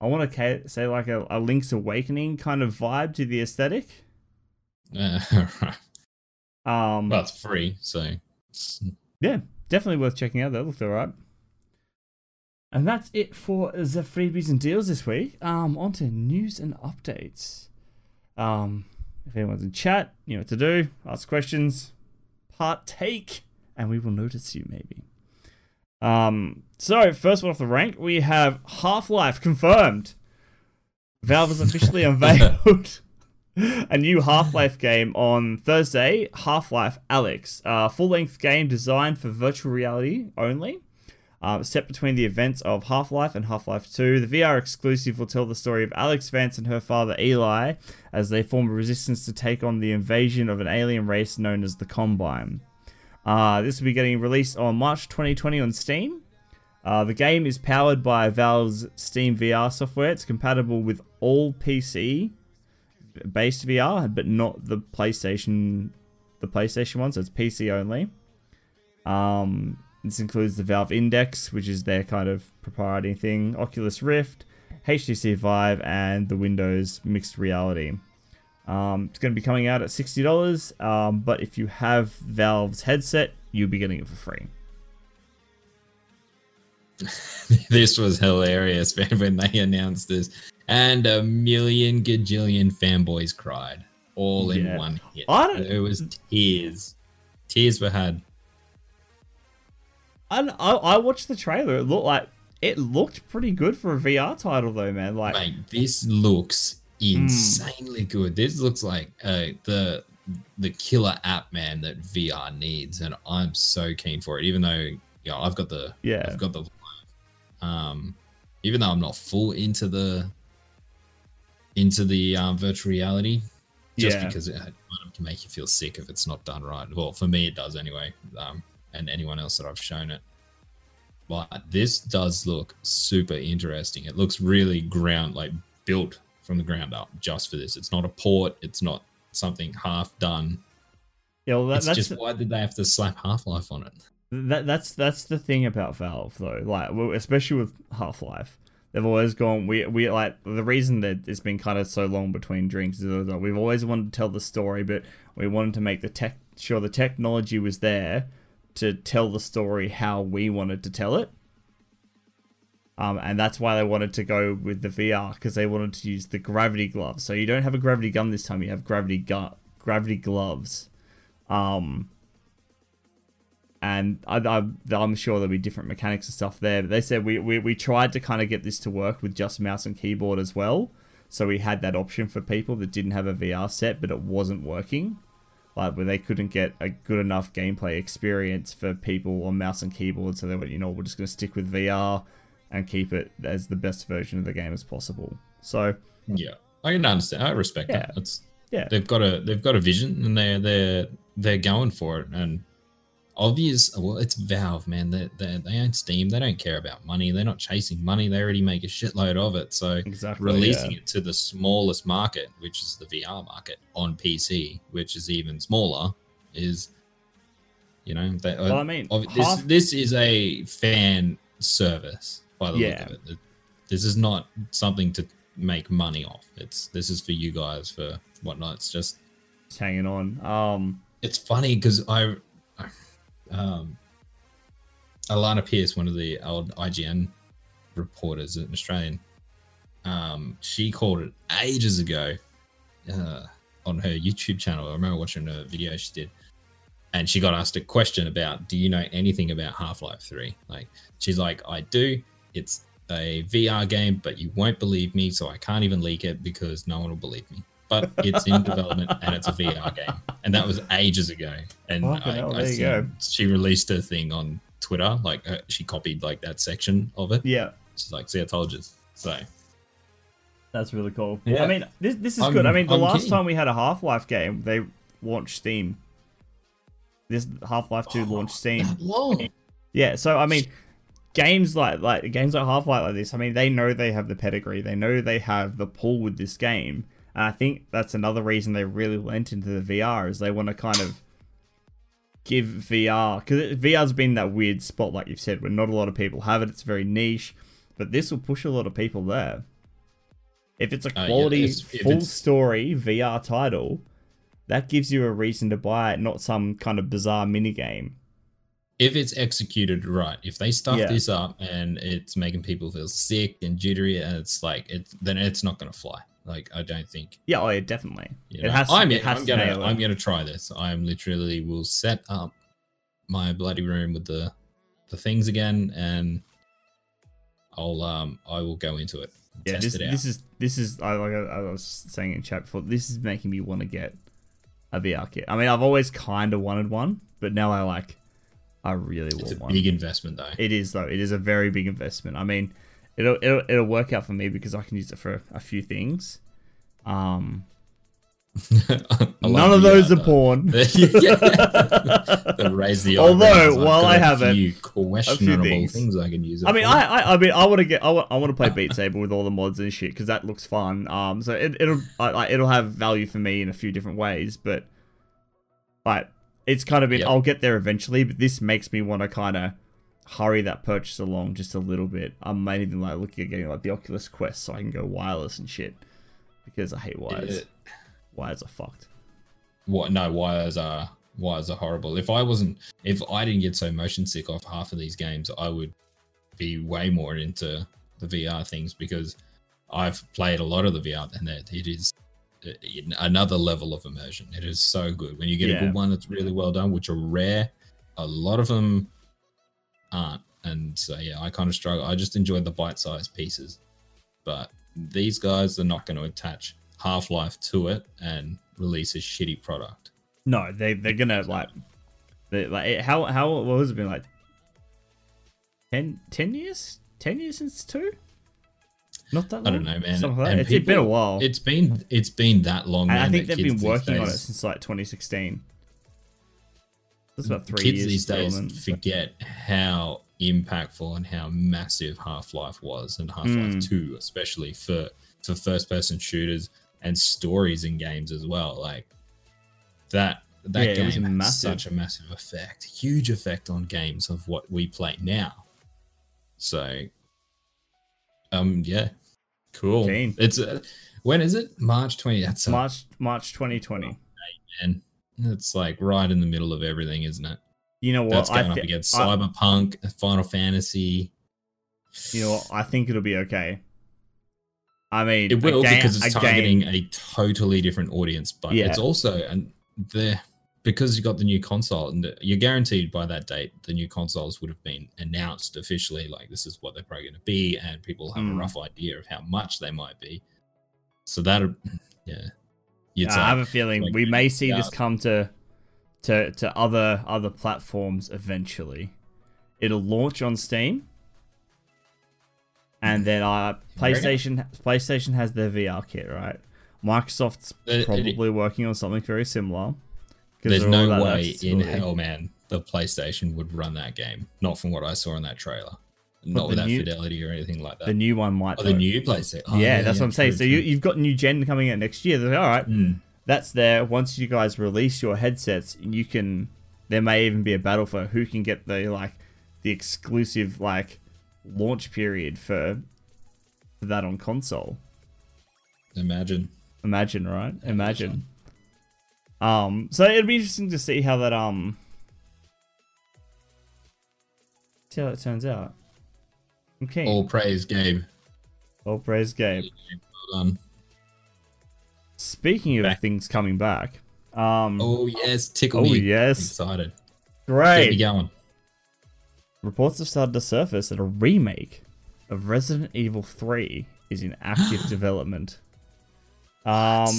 [SPEAKER 1] I want to say like a, a Link's Awakening kind of vibe to the aesthetic.
[SPEAKER 2] Uh, right.
[SPEAKER 1] Um,
[SPEAKER 2] well, it's free, so
[SPEAKER 1] yeah, definitely worth checking out. That looked alright. And that's it for the freebies and deals this week. Um, on to news and updates. Um, If anyone's in chat, you know what to do. Ask questions, partake, and we will notice you maybe. Um, so first one off the rank, we have Half-Life confirmed. Valve has officially unveiled a new Half-Life game on Thursday, Half-Life Alyx, a full-length game designed for virtual reality only. Uh, set between the events of Half-Life and Half-Life 2, the VR exclusive will tell the story of Alyx Vance and her father Eli as they form a resistance to take on the invasion of an alien race known as the Combine. Uh, this will be getting released on March 2020 on Steam. Uh, the game is powered by Valve's Steam VR software. It's compatible with all PC based VR, but not the PlayStation, the PlayStation one. So it's PC only. Um, this includes the Valve Index, which is their kind of proprietary thing, Oculus Rift, HTC Vive, and the Windows Mixed Reality. Um, it's going to be coming out at $60, um, but if you have Valve's headset, you'll be getting it for free.
[SPEAKER 2] this was hilarious, man, when they announced this. And a million gajillion fanboys cried all in
[SPEAKER 1] Yeah.
[SPEAKER 2] one hit.
[SPEAKER 1] I don't-
[SPEAKER 2] It was tears. Tears were had.
[SPEAKER 1] And I, I watched the trailer. It looked like it looked pretty good for a VR title, though, man. Like,
[SPEAKER 2] Mate, this looks
[SPEAKER 1] Hmm.
[SPEAKER 2] insanely good. This looks like uh, the the killer app, man, that VR needs, and I'm so keen for it. Even though, you know, I've got the
[SPEAKER 1] Yeah.
[SPEAKER 2] I've got the um, even though I'm not full into the into the um, virtual reality, just
[SPEAKER 1] Yeah.
[SPEAKER 2] because it kind of can make you feel sick if it's not done right. Well, for me, it does anyway, um, and anyone else that I've shown it. But this does look super interesting. It looks really ground like built from the ground up just for this. It's not a port. It's not something half done.
[SPEAKER 1] yeah, well, that,
[SPEAKER 2] it's
[SPEAKER 1] that's
[SPEAKER 2] just why did they have to slap Half Life on it?
[SPEAKER 1] that, that's that's the thing about Valve, though. Like, especially with Half Life, they've always gone. We we like the reason that it's been kind of so long between drinks is that we've always wanted to tell the story, but we wanted to make the tech sure the technology was there to tell the story how we wanted to tell it. Um, and that's why they wanted to go with the VR because they wanted to use the gravity gloves. So you don't have a gravity gun this time; you have gravity gravity gloves. Um, and I, I'm sure there'll be different mechanics and stuff there. But they said we, we, we tried to kind of get this to work with just mouse and keyboard as well. So we had that option for people that didn't have a VR set, but it wasn't working. Like where they couldn't get a good enough gameplay experience for people on mouse and keyboard. So they went, you know, we're just going to stick with VR and keep it as the best version of the game as possible. So
[SPEAKER 2] Yeah, I can understand. I respect
[SPEAKER 1] Yeah.
[SPEAKER 2] that. That's
[SPEAKER 1] yeah,
[SPEAKER 2] they've got a they've got a vision and they're they're they're going for it. And obvious, well, it's Valve, man. They they they own Steam. They don't care about money. They're not chasing money. They already make a shitload of it. So
[SPEAKER 1] exactly.
[SPEAKER 2] releasing
[SPEAKER 1] yeah.
[SPEAKER 2] it to the smallest market, which is the VR market on PC, which is even smaller, is you know they,
[SPEAKER 1] Well, I mean,
[SPEAKER 2] this,
[SPEAKER 1] half-
[SPEAKER 2] this is a fan service by the
[SPEAKER 1] Yeah.
[SPEAKER 2] look of it. This is not something to make money off. It's this is for you guys for whatnot. It's just
[SPEAKER 1] hanging on. Um,
[SPEAKER 2] it's funny because I, I- um, Alana Pierce, one of the old IGN reporters, an Australian, um, she called it ages ago uh, on her YouTube channel. I remember watching a video she did, and she got asked a question about, "Do you know anything about Half Life 3? Like, she's like, "I do. It's a VR game, but you won't believe me, so I can't even leak it because no one will believe me." But it's in development and it's a VR game, and that was ages ago. And I,
[SPEAKER 1] hell,
[SPEAKER 2] I
[SPEAKER 1] there you go.
[SPEAKER 2] she released her thing on Twitter, like uh, she copied like that section of it.
[SPEAKER 1] yeah,
[SPEAKER 2] She's like, "See, I told you." So
[SPEAKER 1] That's really cool.
[SPEAKER 2] Yeah.
[SPEAKER 1] I mean, this this is
[SPEAKER 2] I'm-
[SPEAKER 1] good. I mean, the
[SPEAKER 2] I'm
[SPEAKER 1] last
[SPEAKER 2] keen.
[SPEAKER 1] time we had a Half Life game, they launched Steam. This Half Life Two launched Steam. Yeah, so I mean, games like like games like Half Life like this. I mean, they know they have the pedigree. They know they have the pull with this game, and I think that's another reason they really went into the VR is they want to kind of give VR because VR's been that weird spot, like you've said, where not a lot of people have it. It's very niche, but this will push a lot of people there. If it's a uh,
[SPEAKER 2] yeah,
[SPEAKER 1] quality,
[SPEAKER 2] it's-
[SPEAKER 1] full
[SPEAKER 2] it's-
[SPEAKER 1] story VR title, that gives you a reason to buy it, not some kind of bizarre mini game.
[SPEAKER 2] If it's executed right, if they stuff
[SPEAKER 1] Yeah.
[SPEAKER 2] this up and it's making people feel sick and jittery, and it's like it, then it's not going to fly. Like I don't think
[SPEAKER 1] Yeah, oh, yeah, definitely.
[SPEAKER 2] you
[SPEAKER 1] It has to-
[SPEAKER 2] I'm,
[SPEAKER 1] it has
[SPEAKER 2] I'm
[SPEAKER 1] to
[SPEAKER 2] gonna. I'm gonna try this. I'm literally will set up my bloody room with the the things again, and I'll um I will go into it.
[SPEAKER 1] Yeah,
[SPEAKER 2] test
[SPEAKER 1] this
[SPEAKER 2] it out.
[SPEAKER 1] this is this is I like I, I was saying in chat before. This is making me want to get a VR kit. I mean, I've always kind of wanted one, but now I like. I really
[SPEAKER 2] it's
[SPEAKER 1] want
[SPEAKER 2] a
[SPEAKER 1] one.
[SPEAKER 2] big investment though.
[SPEAKER 1] It is though. It is a very big investment. I mean, it'll it'll it'll work out for me because I can use it for a few things. Um, none of those
[SPEAKER 2] uh,
[SPEAKER 1] are porn.
[SPEAKER 2] raise the
[SPEAKER 1] Although, while I
[SPEAKER 2] a
[SPEAKER 1] have it,
[SPEAKER 2] few questionable
[SPEAKER 1] things.
[SPEAKER 2] things. I can use. It
[SPEAKER 1] I mean,
[SPEAKER 2] for.
[SPEAKER 1] I, I, I mean, I want to get, I want, I want to play Beat Saber with all the mods and shit because that looks fun. Um, so it, it'll, I, like, it'll have value for me in a few different ways, but like, it's kind of been,
[SPEAKER 2] Yep.
[SPEAKER 1] I'll get there eventually. But this makes me want to kind of hurry that purchase along just a little bit. I might even like looking at getting like the Oculus Quest so I can go wireless and shit because I hate wires.
[SPEAKER 2] It-
[SPEAKER 1] Wires are fucked.
[SPEAKER 2] what no wires are wires are horrible if i wasn't if i didn't get so motion sick off half of these games i would be way more into the vr things because i've played a lot of the vr and it, it is Uh, another level of immersion it is so good when you get
[SPEAKER 1] Yeah.
[SPEAKER 2] a good one that's really well done which are rare a lot of them aren't and so yeah i kind of struggle i just enjoy the bite-sized pieces but these guys are not going to attach half-life to it and release a shitty product
[SPEAKER 1] No, they they're gonna like, they, like how how what has it been like? 10, 10 years? Ten years since two? Not that long.
[SPEAKER 2] I don't know, man.
[SPEAKER 1] Something like that.
[SPEAKER 2] And
[SPEAKER 1] It's, it's been a while.
[SPEAKER 2] It's been it's been that long.
[SPEAKER 1] and I think they've been working on it since like 2016. That's about three
[SPEAKER 2] kids
[SPEAKER 1] years.
[SPEAKER 2] these days forget how impactful and how massive Half Life was, and Half Life
[SPEAKER 1] Mm.
[SPEAKER 2] Two, especially for for first person shooters and stories in games as well. Like that that
[SPEAKER 1] Yeah,
[SPEAKER 2] game had
[SPEAKER 1] massive.
[SPEAKER 2] such a massive effect, huge effect on games of what we play now. So, um, yeah, cool.
[SPEAKER 1] Keen.
[SPEAKER 2] It's uh, when is it? March twenty. That's a
[SPEAKER 1] March March 2020.
[SPEAKER 2] man. It's like right in the middle of everything, isn't it?
[SPEAKER 1] You know what?
[SPEAKER 2] That's going
[SPEAKER 1] I
[SPEAKER 2] up against
[SPEAKER 1] I-
[SPEAKER 2] Cyberpunk, Final Fantasy.
[SPEAKER 1] you know what? I think it'll be okay. I mean,
[SPEAKER 2] It will
[SPEAKER 1] a game-
[SPEAKER 2] because it's
[SPEAKER 1] a
[SPEAKER 2] targeting
[SPEAKER 1] game-
[SPEAKER 2] a totally different audience, but
[SPEAKER 1] Yeah.
[SPEAKER 2] it's also and the because you got the new console and you're guaranteed by that date the new consoles would have been announced officially. Like this is what they're probably going to be, and people have
[SPEAKER 1] Mm.
[SPEAKER 2] a rough idea of how much they might be. So that, yeah, it's
[SPEAKER 1] I have a feeling
[SPEAKER 2] like
[SPEAKER 1] we may see this come to to to other other platforms eventually. It'll launch on Steam, and then uh, PlayStation PlayStation has their VR kit, right? Microsoft's probably working on something very similar.
[SPEAKER 2] There's no way in hell, man, the PlayStation would run that game. Not from what I saw in that trailer. Not with that
[SPEAKER 1] new-
[SPEAKER 2] fidelity or anything like that.
[SPEAKER 1] The new one might.
[SPEAKER 2] oh, the new PlayStation. Oh,
[SPEAKER 1] yeah, that's what I'm saying.
[SPEAKER 2] true,
[SPEAKER 1] So you, you've got new gen coming out next year. Like, all right,
[SPEAKER 2] Mm.
[SPEAKER 1] that's there. Once you guys release your headsets, you can. There may even be a battle for who can get the like the exclusive like launch period for, for that on console.
[SPEAKER 2] Imagine.
[SPEAKER 1] Imagine, right? Imagine. Um, so it'd be interesting to see how that um. See how it turns out. I'm.
[SPEAKER 2] All praise, Gabe.
[SPEAKER 1] All praise Gabe.
[SPEAKER 2] Well done.
[SPEAKER 1] Speaking of
[SPEAKER 2] Back.
[SPEAKER 1] things coming back, um,
[SPEAKER 2] Oh yes, tickle
[SPEAKER 1] oh
[SPEAKER 2] me.
[SPEAKER 1] yes,
[SPEAKER 2] Excited.
[SPEAKER 1] Great.
[SPEAKER 2] going.
[SPEAKER 1] Reports have started to surface that a remake of Resident Evil 3 is in active development. Um,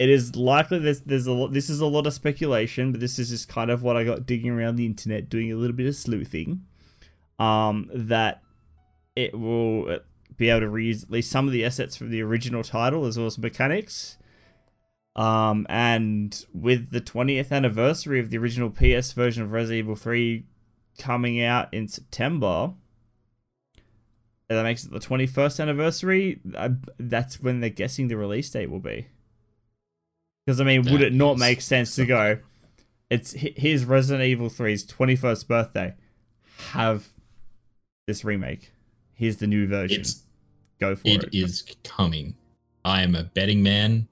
[SPEAKER 1] it is likely there's there's a lot. This is a lot of speculation, but this is just kind of what I got digging around the internet, doing a little bit of sleuthing. Um, that it will be able to reuse at least some of the assets from the original title as well as mechanics. Um, and with the 20th anniversary of the original PS version of Resident Evil 3 coming out in September, that makes it the 21st anniversary. I, that's when they're guessing the release date will be. Because I mean, would it not make sense to go? It's here's Resident Evil 3's 21st birthday. Have this remake. Here's the new version.
[SPEAKER 2] It's
[SPEAKER 1] go for
[SPEAKER 2] it
[SPEAKER 1] it.
[SPEAKER 2] is coming. I am a betting man,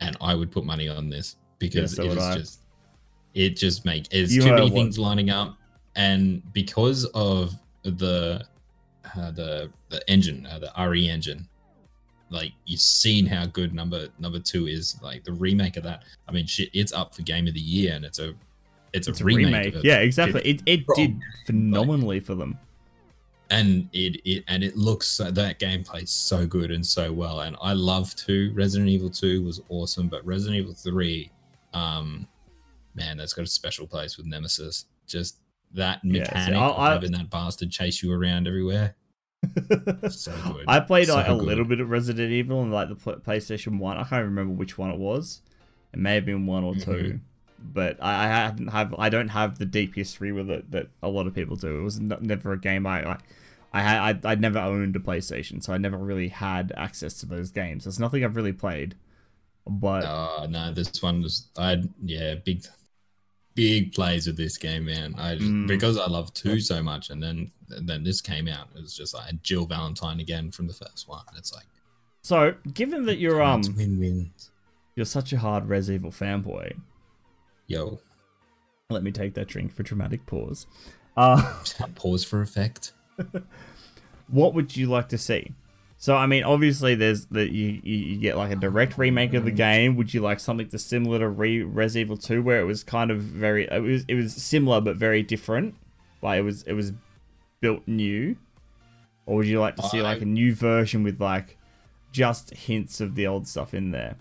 [SPEAKER 2] and I would put money on this because
[SPEAKER 1] so
[SPEAKER 2] it
[SPEAKER 1] I.
[SPEAKER 2] just it just make it's
[SPEAKER 1] You
[SPEAKER 2] too many things lining up, and because of the uh, the the engine, uh, the RE engine, like you've seen how good number number two is. Like the remake of that. I mean, shit, it's up for game of the year, and it's a it's a,
[SPEAKER 1] It's a
[SPEAKER 2] remake.
[SPEAKER 1] remake. Yeah, exactly. It it did phenomenally for them.
[SPEAKER 2] and it, it and it looks so, that gameplay so good and so well and i love two resident evil 2 was awesome but resident evil 3 um man that's got a special place with nemesis just that
[SPEAKER 1] Yeah,
[SPEAKER 2] mechanic
[SPEAKER 1] I-
[SPEAKER 2] of
[SPEAKER 1] I-
[SPEAKER 2] having that bastard chase you around everywhere so good
[SPEAKER 1] I played
[SPEAKER 2] So
[SPEAKER 1] like a
[SPEAKER 2] good.
[SPEAKER 1] little bit of Resident Evil and like the PlayStation One. I can't remember which one it was. It may have been one or 2
[SPEAKER 2] Mhm.
[SPEAKER 1] but I, I haven't have I don't have the deep history with it that a lot of people do. It was n- never a game I like. I had I I never owned a PlayStation, so I never really had access to those games. There's nothing I've really played, but
[SPEAKER 2] Oh no, this one was I yeah big big plays with this game, man. I
[SPEAKER 1] Mm.
[SPEAKER 2] because I love two so much, and then and then this came out. It was just like Jill Valentine again from the first one. It's like
[SPEAKER 1] so given that you're um
[SPEAKER 2] win-win.
[SPEAKER 1] you're such a hard Res Evil fanboy,
[SPEAKER 2] Yo,
[SPEAKER 1] let me take that drink for dramatic pause. Uh
[SPEAKER 2] pause for effect.
[SPEAKER 1] what would you like to see? So I mean, obviously, there's that you, you get like a direct remake of the game. Would you like something to similar to Re- Res Evil Two, where it was kind of very it was it was similar but very different, like it was it was built new, or would you like to see like a new version with like just hints of the old stuff in there?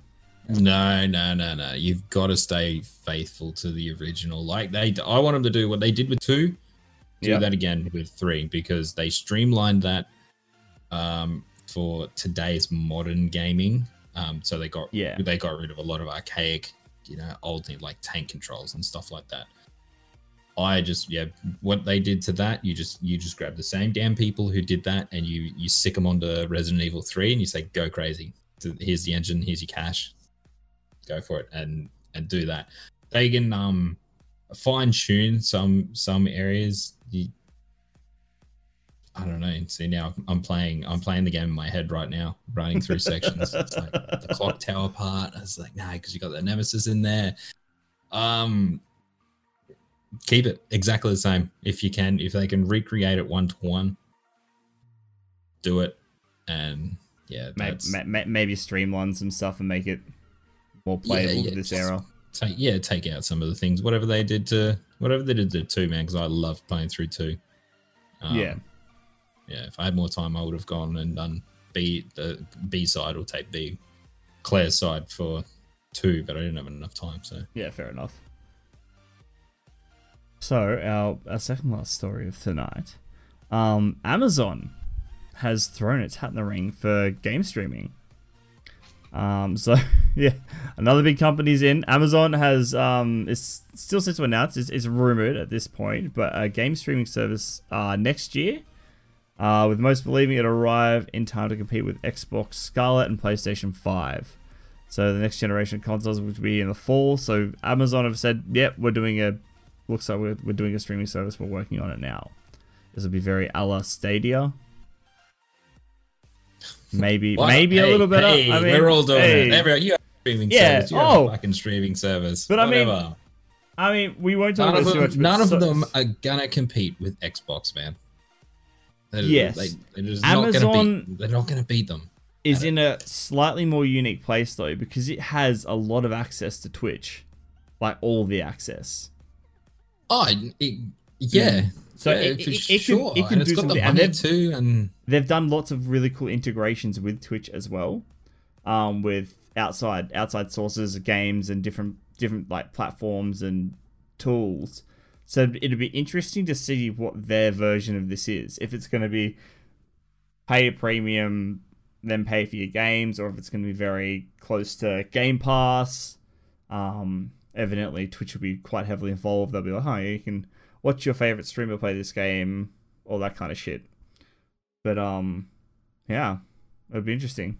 [SPEAKER 2] No, no, no, no. You've got to stay faithful to the original. Like they, I want them to do what they did with two, do
[SPEAKER 1] Yeah.
[SPEAKER 2] that again with three because they streamlined that um, for today's modern gaming. Um, so they got
[SPEAKER 1] Yeah.
[SPEAKER 2] they got rid of a lot of archaic, you know, old like tank controls and stuff like that. I just yeah, what they did to that, you just you just grab the same damn people who did that and you you sic them onto Resident Evil three and you say go crazy. Here's the engine. Here's your cash go for it and and do that. They can um fine tune some some areas. You, I don't know. See now I'm playing I'm playing the game in my head right now, running through sections. It's like the clock tower part. I was like, nah, because you got the nemesis in there. Um keep it exactly the same if you can. If they can recreate it one to one, do it. And yeah,
[SPEAKER 1] Maybe, maybe streamline some stuff and make it more playable
[SPEAKER 2] yeah,
[SPEAKER 1] for this era.
[SPEAKER 2] take yeah take out some of the things whatever they did to whatever they did to two man because i love playing through two Um,
[SPEAKER 1] yeah,
[SPEAKER 2] yeah if i had more time i would have gone and done b the b side or take b claire's side for two but i didn't have enough time so
[SPEAKER 1] Yeah, fair enough. So our our second last story of tonight, um, Amazon has thrown its hat in the ring for game streaming. Um, so yeah, another big company's in. Amazon has um, still set to announce. It's, it's rumored at this point, but a game streaming service uh, next year. Uh, with most believing it arrive in time to compete with Xbox Scarlett and PlayStation Five. So the next generation consoles will be in the fall. So Amazon have said, "Yep, we're doing a looks like we're, we're doing a streaming service. We're working on it now. This will be very a la Stadia. Maybe,
[SPEAKER 2] What?
[SPEAKER 1] maybe a little better.
[SPEAKER 2] hey,
[SPEAKER 1] I mean,
[SPEAKER 2] we're all doing
[SPEAKER 1] hey.
[SPEAKER 2] it Everyone, you have a streaming
[SPEAKER 1] Yeah,
[SPEAKER 2] service you have
[SPEAKER 1] oh.
[SPEAKER 2] a fucking streaming service
[SPEAKER 1] But I mean. I mean, we won't talk
[SPEAKER 2] none
[SPEAKER 1] about
[SPEAKER 2] of them,
[SPEAKER 1] much.
[SPEAKER 2] none of
[SPEAKER 1] so-
[SPEAKER 2] them are gonna compete with xbox man They're-
[SPEAKER 1] Yes.
[SPEAKER 2] they, they're just not gonna
[SPEAKER 1] Amazon-
[SPEAKER 2] beat they're not gonna beat them
[SPEAKER 1] is in a slightly more unique place though because it has a lot of access to Twitch, like all the access.
[SPEAKER 2] oh it, yeah
[SPEAKER 1] So
[SPEAKER 2] yeah,
[SPEAKER 1] it- it- it can-
[SPEAKER 2] sure.
[SPEAKER 1] it can
[SPEAKER 2] and it's
[SPEAKER 1] do
[SPEAKER 2] got the
[SPEAKER 1] something, and
[SPEAKER 2] money
[SPEAKER 1] they've-
[SPEAKER 2] too, and
[SPEAKER 1] they've done lots of really cool integrations with Twitch as well, um, with outside outside sources, games, and different different like platforms and tools. So it'd be interesting to see what their version of this is. If it's going to be pay a premium, then pay for your games, or if it's going to be very close to Game Pass. Um, evidently, Twitch will be quite heavily involved. They'll be like, "Oh, you can watch your favorite streamer play this game," all that kind of shit. But um, yeah, it'd be interesting.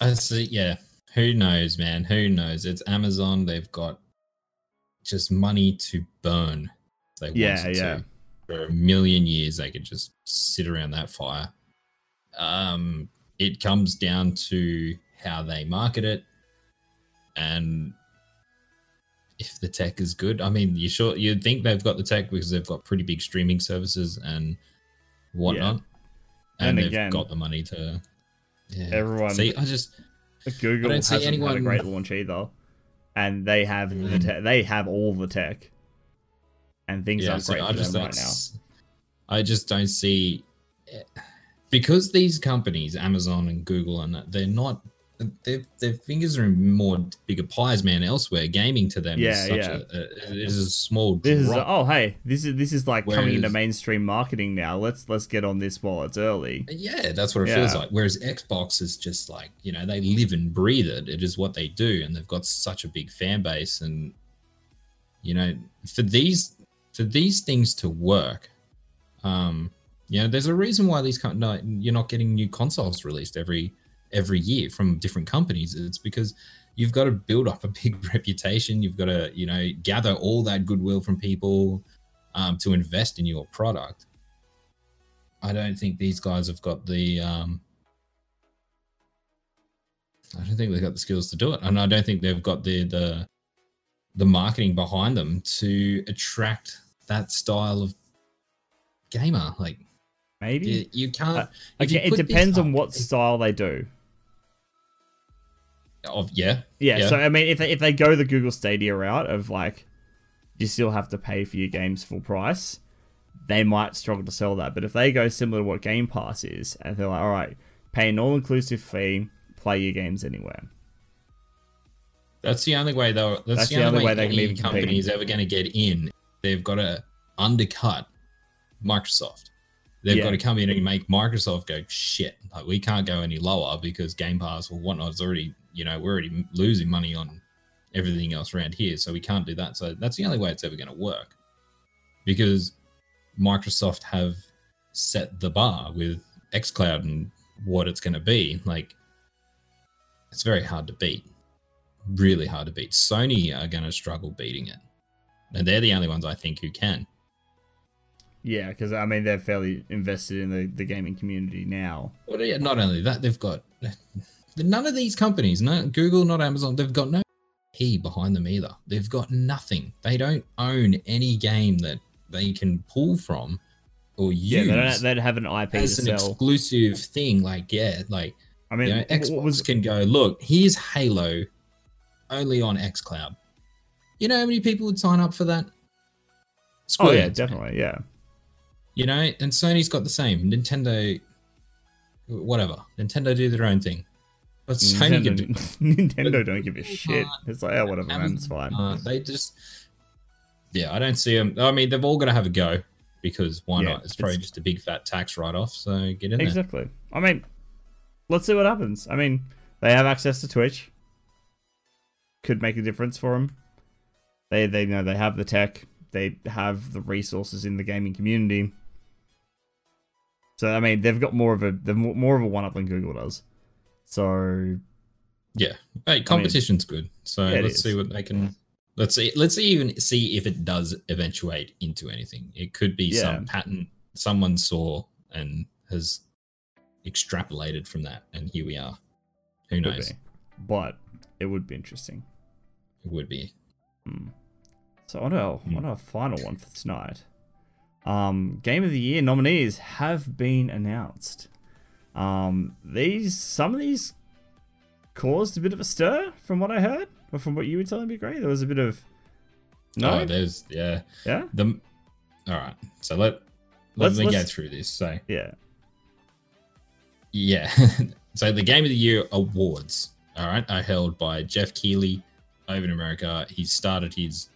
[SPEAKER 2] I see. Yeah, who knows, man? Who knows? It's Amazon. They've got just money to burn. They
[SPEAKER 1] Yeah, yeah.
[SPEAKER 2] To. For a million years, they could just sit around that fire. Um, it comes down to how they market it, and if the tech is good. I mean, you sure you'd think they've got the tech because they've got pretty big streaming services and whatnot,
[SPEAKER 1] And
[SPEAKER 2] and, they've
[SPEAKER 1] again-
[SPEAKER 2] got the money to. Yeah.
[SPEAKER 1] Everyone-
[SPEAKER 2] See, I just
[SPEAKER 1] Google
[SPEAKER 2] I don't see
[SPEAKER 1] had a great launch either, and they have the
[SPEAKER 2] Mm.
[SPEAKER 1] te- they have all the tech, and things
[SPEAKER 2] yeah.
[SPEAKER 1] aren't
[SPEAKER 2] So
[SPEAKER 1] great
[SPEAKER 2] I
[SPEAKER 1] for
[SPEAKER 2] just
[SPEAKER 1] them right now.
[SPEAKER 2] I just don't see because these companies, Amazon and Google, and that they're not. Their, their fingers are in more bigger pies, man. Elsewhere, gaming to them
[SPEAKER 1] Yeah,
[SPEAKER 2] is such
[SPEAKER 1] yeah.
[SPEAKER 2] a, a it is a small
[SPEAKER 1] This is
[SPEAKER 2] drop.
[SPEAKER 1] oh hey this is this is like coming into mainstream marketing now. Let's let's get on this while it's early.
[SPEAKER 2] Yeah, that's what it feels like. Whereas Xbox is just like, you know, they live and breathe it. It is what they do. And they've got such a big fan base. And, you know, for these for these things to work, um, you know, there's a reason why these con- no, you're not getting new consoles released every every year from different companies. It's because you've got to build up a big reputation. You've got to, you know, gather all that goodwill from people um, to invest in your product. I don't think these guys have got the. Um, I don't think they've got the skills to do it, and I don't think they've got the the the marketing behind them to attract that style of gamer. Like
[SPEAKER 1] Maybe
[SPEAKER 2] you, you can't.
[SPEAKER 1] Uh,
[SPEAKER 2] if you
[SPEAKER 1] it depends on what style they do.
[SPEAKER 2] Of yeah,
[SPEAKER 1] Yeah,
[SPEAKER 2] Yeah.
[SPEAKER 1] so I mean, if they, if they go the Google Stadia route of like, you still have to pay for your games full price, they might struggle to sell that. But if they go similar to what Game Pass is, and they're like, all right, pay an all inclusive fee, play your games anywhere.
[SPEAKER 2] That's the only way though. That's,
[SPEAKER 1] That's
[SPEAKER 2] the,
[SPEAKER 1] the
[SPEAKER 2] only, way,
[SPEAKER 1] way they can
[SPEAKER 2] any
[SPEAKER 1] even compete.
[SPEAKER 2] company is ever going to get in. They've got to undercut Microsoft. They've
[SPEAKER 1] Yeah.
[SPEAKER 2] got to come in and make Microsoft go shit. Like we can't go any lower because Game Pass or whatnot is already, you know, we're already losing money on everything else around here, so we can't do that. So that's the only way it's ever going to work because Microsoft have set the bar with XCloud and what it's going to be. Like it's very hard to beat really hard to beat. Sony are going to struggle beating it. And they're the only ones I think who can.
[SPEAKER 1] Yeah, because I mean, they're fairly invested in the, the gaming community now.
[SPEAKER 2] But yeah, not only that, they've got none of these companies, no Google, not Amazon, they've got no P behind them either. They've got nothing. They don't own any game that they can pull from or
[SPEAKER 1] Yeah,
[SPEAKER 2] use
[SPEAKER 1] they don't, they don't have an IP
[SPEAKER 2] as an
[SPEAKER 1] sell.
[SPEAKER 2] exclusive thing. Like, yeah, like
[SPEAKER 1] I mean,
[SPEAKER 2] you know, Xbox
[SPEAKER 1] was
[SPEAKER 2] can go, look, here's Halo only on xCloud. You know how many people would sign up for that?
[SPEAKER 1] oh yeah, definitely, yeah.
[SPEAKER 2] You know, and Sony's got the same. Nintendo, whatever. Nintendo do their own thing. But Sony can do
[SPEAKER 1] Nintendo, Nintendo don't give a shit. It's like, oh, whatever, man, it's fine.
[SPEAKER 2] Uh, they just, yeah, I don't see them. I mean, they've all got to have a go because why
[SPEAKER 1] Yeah,
[SPEAKER 2] not? It's probably
[SPEAKER 1] it's-
[SPEAKER 2] just a big fat tax write off. So get in there.
[SPEAKER 1] Exactly. I mean, let's see what happens. I mean, they have access to Twitch. Could make a difference for them. They they know they have the tech. They have the resources in the gaming community. So I mean, they've got more of a they're more of a one up than Google does. So
[SPEAKER 2] Yeah. Hey, competition's good. So
[SPEAKER 1] Yeah,
[SPEAKER 2] let's see what they can. Let's see. Let's see even see if it does eventuate into anything. It could be
[SPEAKER 1] Yeah.
[SPEAKER 2] some patent someone saw and has extrapolated from that, and here we are. Who
[SPEAKER 1] could
[SPEAKER 2] knows?
[SPEAKER 1] be. But it would be interesting.
[SPEAKER 2] It would be.
[SPEAKER 1] Hmm. So on our
[SPEAKER 2] Hmm.
[SPEAKER 1] on our final one for tonight, um, Game of the Year nominees have been announced. Um, these some of these caused a bit of a stir from what I heard, or from what you were telling me, Gray. There was a bit of no,
[SPEAKER 2] Oh, there's yeah.
[SPEAKER 1] yeah,
[SPEAKER 2] The all right. So let let
[SPEAKER 1] Let's-
[SPEAKER 2] me go
[SPEAKER 1] let's-
[SPEAKER 2] through this. So
[SPEAKER 1] yeah,
[SPEAKER 2] yeah. so the Game of the Year awards, all right, are held by Jeff Keighley over in America. He started his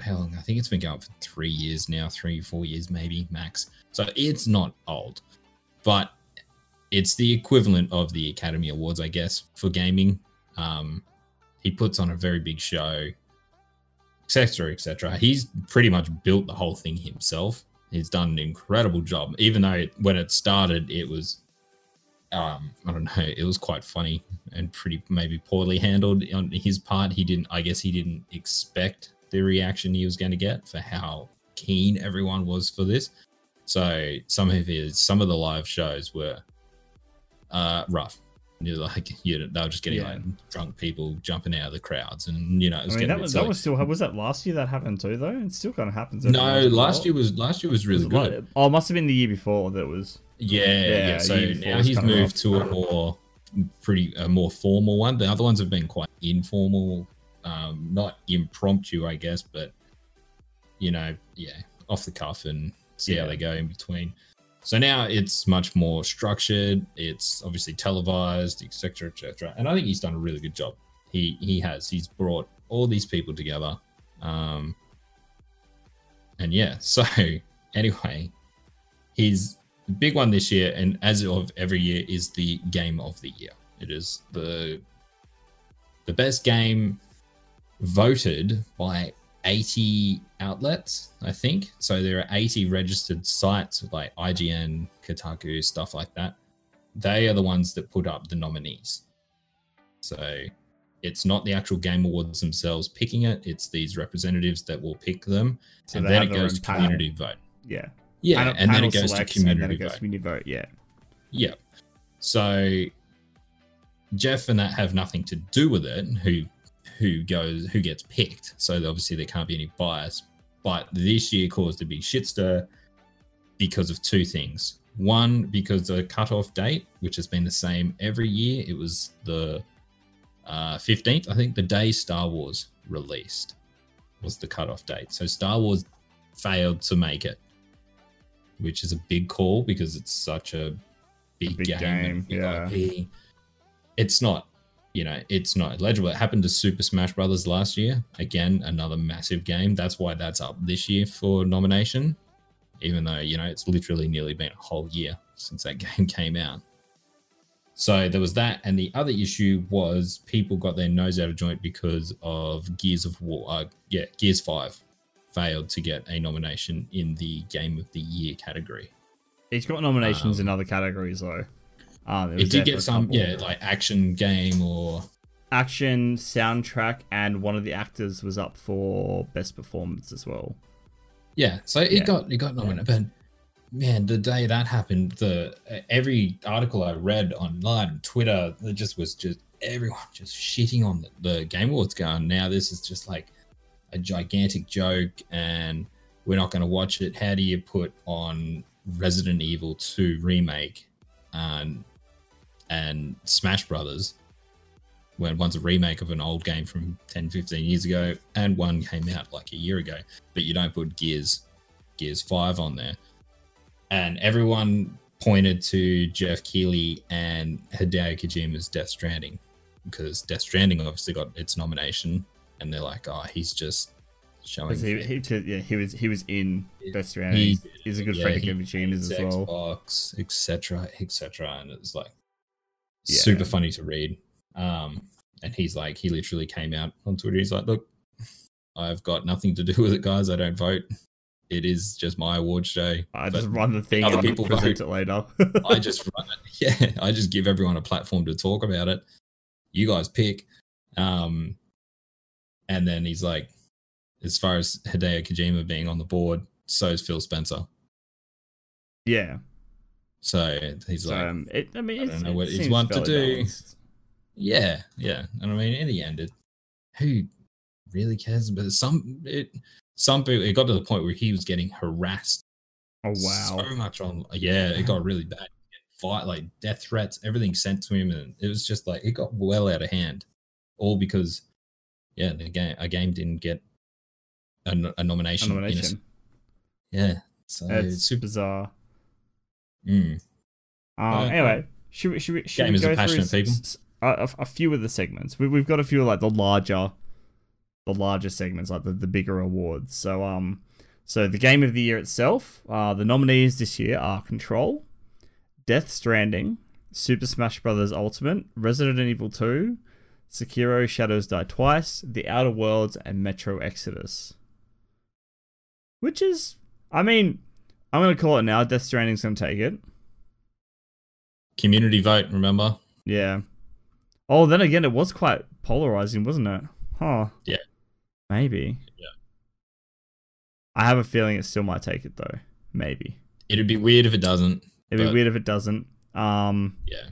[SPEAKER 2] how long? I think it's been going for three years now, three, four years maybe max. So it's not old, but it's the equivalent of the Academy Awards, I guess, for gaming. Um, he puts on a very big show, etc., etc. He's pretty much built the whole thing himself. He's done an incredible job, even though it, when it started, it was, um, I don't know, it was quite funny and pretty maybe poorly handled on his part. He didn't, I guess, he didn't expect the reaction he was going to get for how keen everyone was for this. So some of his, some of the live shows were uh, rough. You're like, you know, they were just getting
[SPEAKER 1] Yeah.
[SPEAKER 2] like drunk people jumping out of the crowds, and you know, it was
[SPEAKER 1] I mean
[SPEAKER 2] getting
[SPEAKER 1] that was that was still was that last year that happened too though. It still kind of happens.
[SPEAKER 2] no.
[SPEAKER 1] once in a
[SPEAKER 2] Last year was last year was really
[SPEAKER 1] Was it like-
[SPEAKER 2] good.
[SPEAKER 1] oh, it must have been the year before that was.
[SPEAKER 2] Yeah, yeah.
[SPEAKER 1] Yeah,
[SPEAKER 2] So now he's moved to a more pretty a more formal one. The other ones have been quite informal, um, not impromptu, I guess, but you know, yeah, off the cuff and see
[SPEAKER 1] Yeah.
[SPEAKER 2] how they go in between. So now it's much more structured. It's obviously televised, etc., etc. And I think he's done a really good job. He he has. He's brought all these people together. Um, and yeah, so anyway, his big one this year, and as of every year, is the game of the year. It is the the best game voted by 80 outlets, I think. So there are 80 registered sites like IGN, Kotaku, stuff like that. They are the ones that put up the nominees. So it's not the actual game awards themselves picking it, it's these representatives that will pick them.
[SPEAKER 1] So
[SPEAKER 2] and then it goes to
[SPEAKER 1] panel.
[SPEAKER 2] community vote.
[SPEAKER 1] Yeah.
[SPEAKER 2] Yeah,
[SPEAKER 1] Panel-
[SPEAKER 2] and then it goes to
[SPEAKER 1] selects, and
[SPEAKER 2] community
[SPEAKER 1] then it goes
[SPEAKER 2] vote.
[SPEAKER 1] community vote. Yeah.
[SPEAKER 2] Yeah. So Jeff and that have nothing to do with it. Who who goes who gets picked? So obviously there can't be any bias. But this year caused a big shit stir because of two things. One, because the cutoff date, which has been the same every year, it was the uh, 15th, I think, the day Star Wars released was the cutoff date. So Star Wars failed to make it, which is a big call because it's such a big,
[SPEAKER 1] big
[SPEAKER 2] game.
[SPEAKER 1] game, yeah.
[SPEAKER 2] IP. It's not, you know, it's not legible. It happened to Super Smash Brothers last year. Again, another massive game. That's why that's up this year for nomination, even though, you know, it's literally nearly been a whole year since that game came out. So there was that, and the other issue was people got their nose out of joint because of Gears of War. Uh, yeah, Gears Five failed to get a nomination in the Game of the Year category.
[SPEAKER 1] It's got nominations
[SPEAKER 2] Um,
[SPEAKER 1] in other categories though. Um, was
[SPEAKER 2] It did get some, yeah, like action game or
[SPEAKER 1] action soundtrack, and one of the actors was up for best performance as well.
[SPEAKER 2] yeah. So it
[SPEAKER 1] Yeah.
[SPEAKER 2] got it got nominated, but man, the day that happened, the every article I read online, Twitter, it just was just everyone just shitting on the, the Game Awards. Going now, this is just like a gigantic joke, and we're not going to watch it. How do you put on Resident Evil 2 remake and and Smash Brothers when one's a remake of an old game from 10, 15 years ago, and one came out like a year ago, but you don't put Gears Gears 5 on there. And everyone pointed to Jeff Keighley and Hideo Kojima's Death Stranding because Death Stranding obviously got its nomination, and they're like, oh, he's just showing.
[SPEAKER 1] He, he, to- yeah, he was he was in Death Stranding.
[SPEAKER 2] He-
[SPEAKER 1] He's, a good
[SPEAKER 2] yeah,
[SPEAKER 1] friend of Kojima's as well.
[SPEAKER 2] Xbox, etc., etc. And it's like
[SPEAKER 1] Yeah.
[SPEAKER 2] super funny to read. Um, and he's like, he literally came out on Twitter. He's like, look, I've got nothing to do with it, guys. I don't vote. It is just my award show.
[SPEAKER 1] I
[SPEAKER 2] But
[SPEAKER 1] just run the thing
[SPEAKER 2] other people vote.
[SPEAKER 1] it later.
[SPEAKER 2] I just run it. Yeah, I just give everyone a platform to talk about it. You guys pick. Um, and then he's like, as far as Hideo Kojima being on the board, so is Phil Spencer.
[SPEAKER 1] yeah.
[SPEAKER 2] So he's like,
[SPEAKER 1] um, it, I mean,
[SPEAKER 2] I don't know what he's want to do.
[SPEAKER 1] balanced.
[SPEAKER 2] yeah, yeah. And I mean, in the end, it, who really cares? But some, it, some people, it got to the point where he was getting harassed
[SPEAKER 1] Oh wow.
[SPEAKER 2] so much on. Yeah, it got really bad. Fight like death threats, everything sent to him, and it was just like it got well out of hand, all because yeah, the game a game didn't get a, a
[SPEAKER 1] A
[SPEAKER 2] nomination. a-
[SPEAKER 1] nomination.
[SPEAKER 2] yeah, so
[SPEAKER 1] It's
[SPEAKER 2] it's super.
[SPEAKER 1] bizarre.
[SPEAKER 2] Mm.
[SPEAKER 1] Um,
[SPEAKER 2] Uh,
[SPEAKER 1] anyway, should we should we should we
[SPEAKER 2] Gamers are
[SPEAKER 1] go through
[SPEAKER 2] passionate
[SPEAKER 1] s-
[SPEAKER 2] people.
[SPEAKER 1] s- A, a, a few of the segments? We, we've got a few like the larger, the larger segments, like the, the bigger awards. So um, so the game of the year itself, uh, the nominees this year are Control, Death Stranding, Super Smash Bros. Ultimate, Resident Evil 2, Sekiro: Shadows Die Twice, The Outer Worlds, and Metro Exodus. Which is, I mean, I'm gonna call it now. Death Stranding's gonna take it.
[SPEAKER 2] Community vote, remember?
[SPEAKER 1] Yeah. Oh, then again, it was quite polarizing, wasn't it? Huh.
[SPEAKER 2] Yeah.
[SPEAKER 1] Maybe.
[SPEAKER 2] Yeah.
[SPEAKER 1] I have a feeling it still might take it though. Maybe.
[SPEAKER 2] It'd be weird if it doesn't.
[SPEAKER 1] It'd be weird if it doesn't. Um.
[SPEAKER 2] Yeah.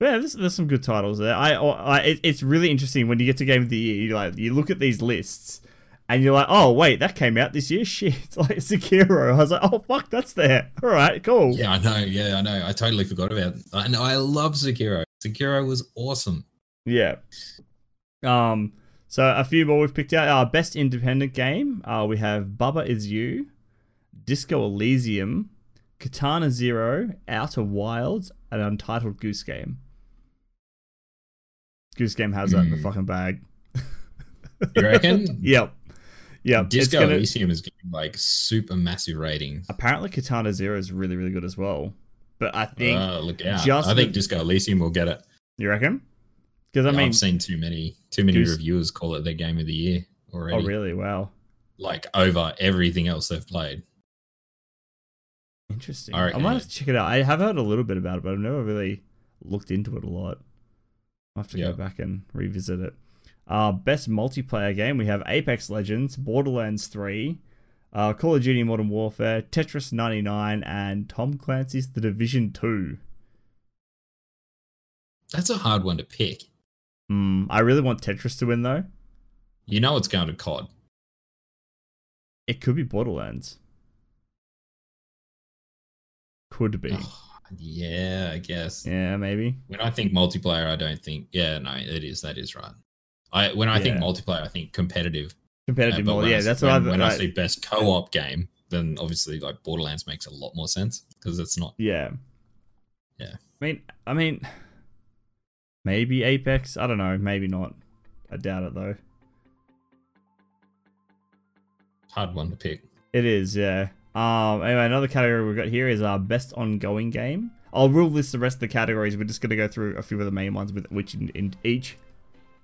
[SPEAKER 1] Yeah, there's, there's some good titles there. I, I it, it's really interesting when you get to Game of the Year. You like you look at these lists, and you're like, oh wait, that came out this year. Shit, it's like Sekiro. I was like, oh fuck, that's there. All right, cool.
[SPEAKER 2] Yeah, I know. Yeah, I know. I totally forgot about. It. I know. I love Sekiro. Sekiro was awesome.
[SPEAKER 1] Yeah. Um. So a few more we've picked out. Our best independent game. Uh, we have Baba Is You, Disco Elysium, Katana Zero, Outer Wilds, and Untitled Goose Game. Goose Game has that in the
[SPEAKER 2] Hmm.
[SPEAKER 1] fucking bag.
[SPEAKER 2] You reckon?
[SPEAKER 1] Yep. Yep. It's
[SPEAKER 2] Disco
[SPEAKER 1] gonna-
[SPEAKER 2] Elysium is getting like super massive ratings.
[SPEAKER 1] apparently Katana Zero is really, really good as well. But I think
[SPEAKER 2] Uh, look out!
[SPEAKER 1] just
[SPEAKER 2] I think Disco Elysium will get it.
[SPEAKER 1] you reckon? Because I
[SPEAKER 2] I
[SPEAKER 1] mean,
[SPEAKER 2] have seen too many too many
[SPEAKER 1] Goose-
[SPEAKER 2] reviewers call it their game of the year already.
[SPEAKER 1] oh really? Wow,
[SPEAKER 2] Like over everything else they've played.
[SPEAKER 1] interesting.
[SPEAKER 2] I
[SPEAKER 1] I, might have to check it out. I have heard a little bit about it, but I've never really looked into it a lot. I'll have to
[SPEAKER 2] Yeah.
[SPEAKER 1] go back and revisit it. Uh, best multiplayer game we have Apex Legends, Borderlands 3, uh, Call of Duty Modern Warfare, Tetris 99, and Tom Clancy's The Division 2.
[SPEAKER 2] That's a hard one to pick.
[SPEAKER 1] Hmm, I really want Tetris to win though.
[SPEAKER 2] You know it's going to COD.
[SPEAKER 1] It could be Borderlands. Could be.
[SPEAKER 2] yeah, I guess.
[SPEAKER 1] Yeah, maybe.
[SPEAKER 2] When I think multiplayer, I don't think. Yeah, no, it is. That is right. I when I think multiplayer, I think competitive.
[SPEAKER 1] Competitive
[SPEAKER 2] when
[SPEAKER 1] Yeah,
[SPEAKER 2] I-
[SPEAKER 1] that's
[SPEAKER 2] when,
[SPEAKER 1] what I
[SPEAKER 2] when I see best co-op game, then obviously like Borderlands makes a lot more sense because it's not.
[SPEAKER 1] Yeah.
[SPEAKER 2] Yeah.
[SPEAKER 1] I mean, I mean, maybe Apex. I don't know. Maybe not. I doubt it though.
[SPEAKER 2] Hard one to pick.
[SPEAKER 1] It is. Yeah. Um. Anyway, another category we've got here is our best ongoing game. I'll rule list the rest of the categories. We're just gonna go through a few of the main ones with which in, in each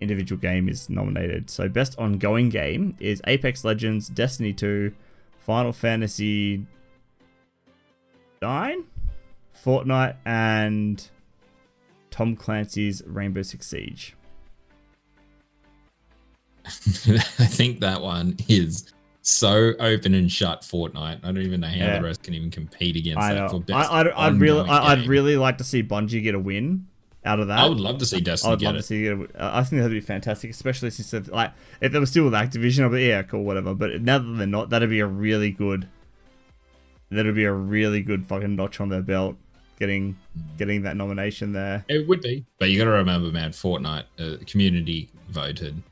[SPEAKER 1] individual game is nominated. So, best ongoing game is Apex Legends, Destiny 2, Final Fantasy 9, Fortnite, and Tom Clancy's Rainbow Six Siege.
[SPEAKER 2] I think that one is so open and shut. Fortnite. I don't even know how
[SPEAKER 1] Yeah.
[SPEAKER 2] the rest can even compete against
[SPEAKER 1] I
[SPEAKER 2] that
[SPEAKER 1] know.
[SPEAKER 2] for
[SPEAKER 1] I,
[SPEAKER 2] best.
[SPEAKER 1] I'd, I'd really, I, I'd really like to see Bungie get a win out of that.
[SPEAKER 2] I would love to see Destiny.
[SPEAKER 1] I would
[SPEAKER 2] get
[SPEAKER 1] love
[SPEAKER 2] it.
[SPEAKER 1] to see it. I think that'd be fantastic, especially since they've- like if they were still with Activision, I'd be yeah, cool, whatever. But now that they're not, that'd be a really good. That'd be a really good fucking notch on their belt, getting getting that nomination there.
[SPEAKER 2] It would be, but you got to remember, man. Fortnite uh, community voted.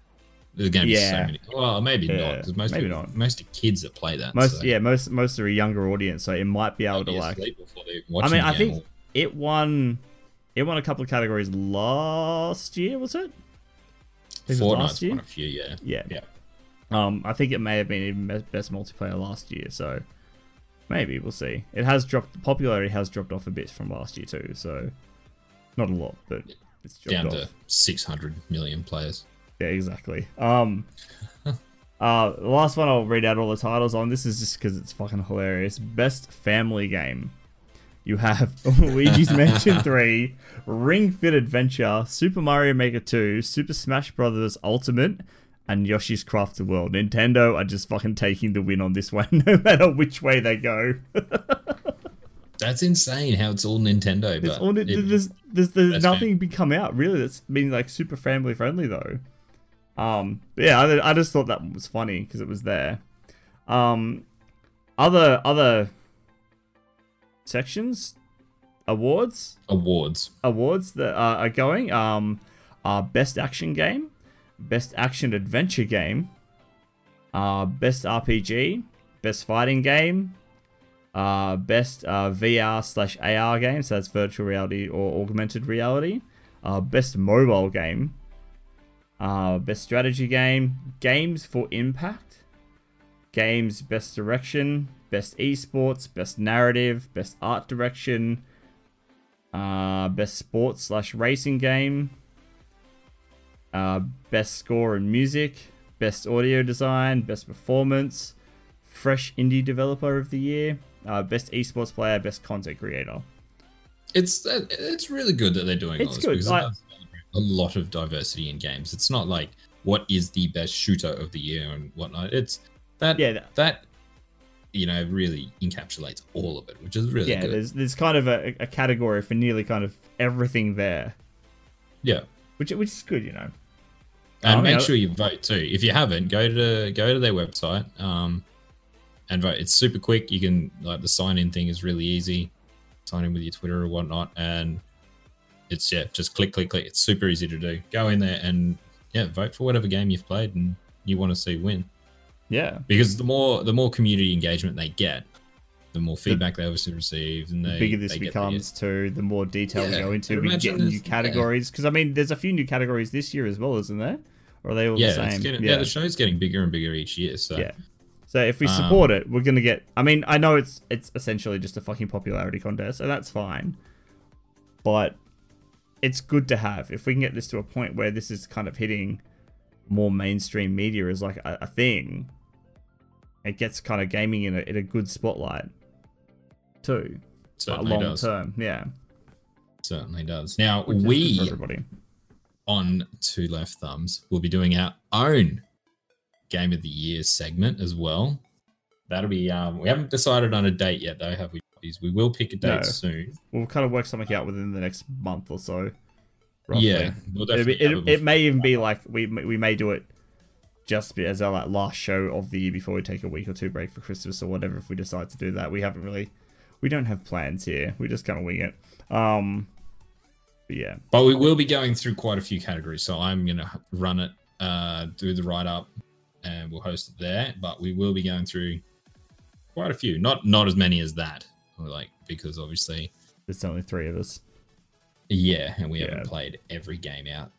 [SPEAKER 2] There's going to be so
[SPEAKER 1] Yeah.
[SPEAKER 2] many. Well, maybe
[SPEAKER 1] Yeah,
[SPEAKER 2] not. 'cause most
[SPEAKER 1] maybe
[SPEAKER 2] people,
[SPEAKER 1] not.
[SPEAKER 2] Most of kids that play that.
[SPEAKER 1] Most
[SPEAKER 2] so
[SPEAKER 1] yeah, most most are a younger audience, so it might be able
[SPEAKER 2] they'll
[SPEAKER 1] to like. I mean,
[SPEAKER 2] the
[SPEAKER 1] I
[SPEAKER 2] game
[SPEAKER 1] think it won. It won a couple of categories last year, was it? I it was
[SPEAKER 2] Fortnite's won a few, yeah.
[SPEAKER 1] Yeah.
[SPEAKER 2] Yeah.
[SPEAKER 1] Um, I think it may have been even best multiplayer last year, so maybe we'll see. It has dropped. The popularity has dropped off a bit from last year too, so not a lot, but it's dropped
[SPEAKER 2] Down
[SPEAKER 1] off.
[SPEAKER 2] to 600 million players.
[SPEAKER 1] Yeah, exactly. Um, uh, the last one I'll read out all the titles on. This is just because it's fucking hilarious. Best family game. You have Luigi's Mansion 3, Ring Fit Adventure, Super Mario Maker 2, Super Smash Bros. Ultimate, and Yoshi's Crafted World. Nintendo are just fucking taking the win on this one, no matter which way they go.
[SPEAKER 2] That's insane how it's all Nintendo.
[SPEAKER 1] There's,
[SPEAKER 2] But
[SPEAKER 1] all,
[SPEAKER 2] it-
[SPEAKER 1] there's, there's, there's nothing been come out really that's been like super family friendly though. Um, but yeah, I, I just thought that was funny because it was there. Um, other other sections, awards,
[SPEAKER 2] awards.
[SPEAKER 1] awards that are, are going. Um, are best action game, best action adventure game, uh, best RPG, best fighting game, uh, best uh, VR slash AR game, so that's virtual reality or augmented reality, uh, best mobile game, uh, best strategy game, games for impact, games best direction, best esports, best narrative, best art direction, uh, best sports slash racing game, uh, best score and music, best audio design, best performance, fresh indie developer of the year, uh, best esports player, best content creator.
[SPEAKER 2] It's uh, it's really good that they're doing all
[SPEAKER 1] It's
[SPEAKER 2] this
[SPEAKER 1] good,
[SPEAKER 2] because
[SPEAKER 1] like-
[SPEAKER 2] it does celebrate a lot of diversity in games. It's not like what is the best shooter of the year and whatnot. It's that
[SPEAKER 1] Yeah, th-
[SPEAKER 2] that you know really encapsulates all of it, which is really
[SPEAKER 1] yeah.
[SPEAKER 2] good.
[SPEAKER 1] There's there's kind of a, a category for nearly kind of everything there,
[SPEAKER 2] Yeah,
[SPEAKER 1] which which is good, you know.
[SPEAKER 2] and
[SPEAKER 1] Oh,
[SPEAKER 2] make
[SPEAKER 1] yeah.
[SPEAKER 2] sure you vote too. If you haven't, go to go to their website um, and vote. It's super quick. You can like the sign in thing is really easy. Sign in with your Twitter or whatnot, and it's yeah, just click, click, click. It's super easy to do. Go in there and yeah, vote for whatever game you've played and you want to see win.
[SPEAKER 1] Yeah.
[SPEAKER 2] Because the more the more community engagement they get, the more feedback they obviously receive, and
[SPEAKER 1] The bigger this
[SPEAKER 2] they
[SPEAKER 1] becomes, too, the more detail we go into. We get new categories. Because, I mean, there's a few new categories this year as well, isn't there? Or are they all
[SPEAKER 2] The, yeah,
[SPEAKER 1] the same?
[SPEAKER 2] getting, yeah. the show's getting bigger and bigger each year. So
[SPEAKER 1] Yeah. So if we
[SPEAKER 2] Um,
[SPEAKER 1] support it, we're gonna get. I mean, I know it's it's essentially just a fucking popularity contest, and that's fine. But it's good to have if we can get this to a point where this is kind of hitting more mainstream media is like a, a thing. It gets kind of gaming in a, in a good spotlight, too.
[SPEAKER 2] certainly
[SPEAKER 1] long
[SPEAKER 2] does.
[SPEAKER 1] term, yeah.
[SPEAKER 2] Certainly does. Now
[SPEAKER 1] Which
[SPEAKER 2] we
[SPEAKER 1] everybody.
[SPEAKER 2] on Two Left Thumbs will be doing our own Game of the Year segment as well. That'll be um we haven't decided on a date yet though, have we? We will pick a date
[SPEAKER 1] No.
[SPEAKER 2] soon.
[SPEAKER 1] We'll kind of work something out within the next month or so. Roughly.
[SPEAKER 2] Yeah, we'll
[SPEAKER 1] It'll
[SPEAKER 2] definitely
[SPEAKER 1] be,
[SPEAKER 2] have
[SPEAKER 1] it,
[SPEAKER 2] it
[SPEAKER 1] it may even be like we we may do it just as our like last show of the year before we take a week or two break for Christmas or whatever. If we decide to do that, we haven't really, we don't have plans here. We just kind of wing it. Um, but yeah,
[SPEAKER 2] But we will be going through quite a few categories. So I'm going to run it, uh, do the write up, and we'll host it there. But we will be going through quite a few. Not not as many as that, like because obviously,
[SPEAKER 1] there's only three of us.
[SPEAKER 2] Yeah, and we
[SPEAKER 1] Yeah.
[SPEAKER 2] haven't played every game out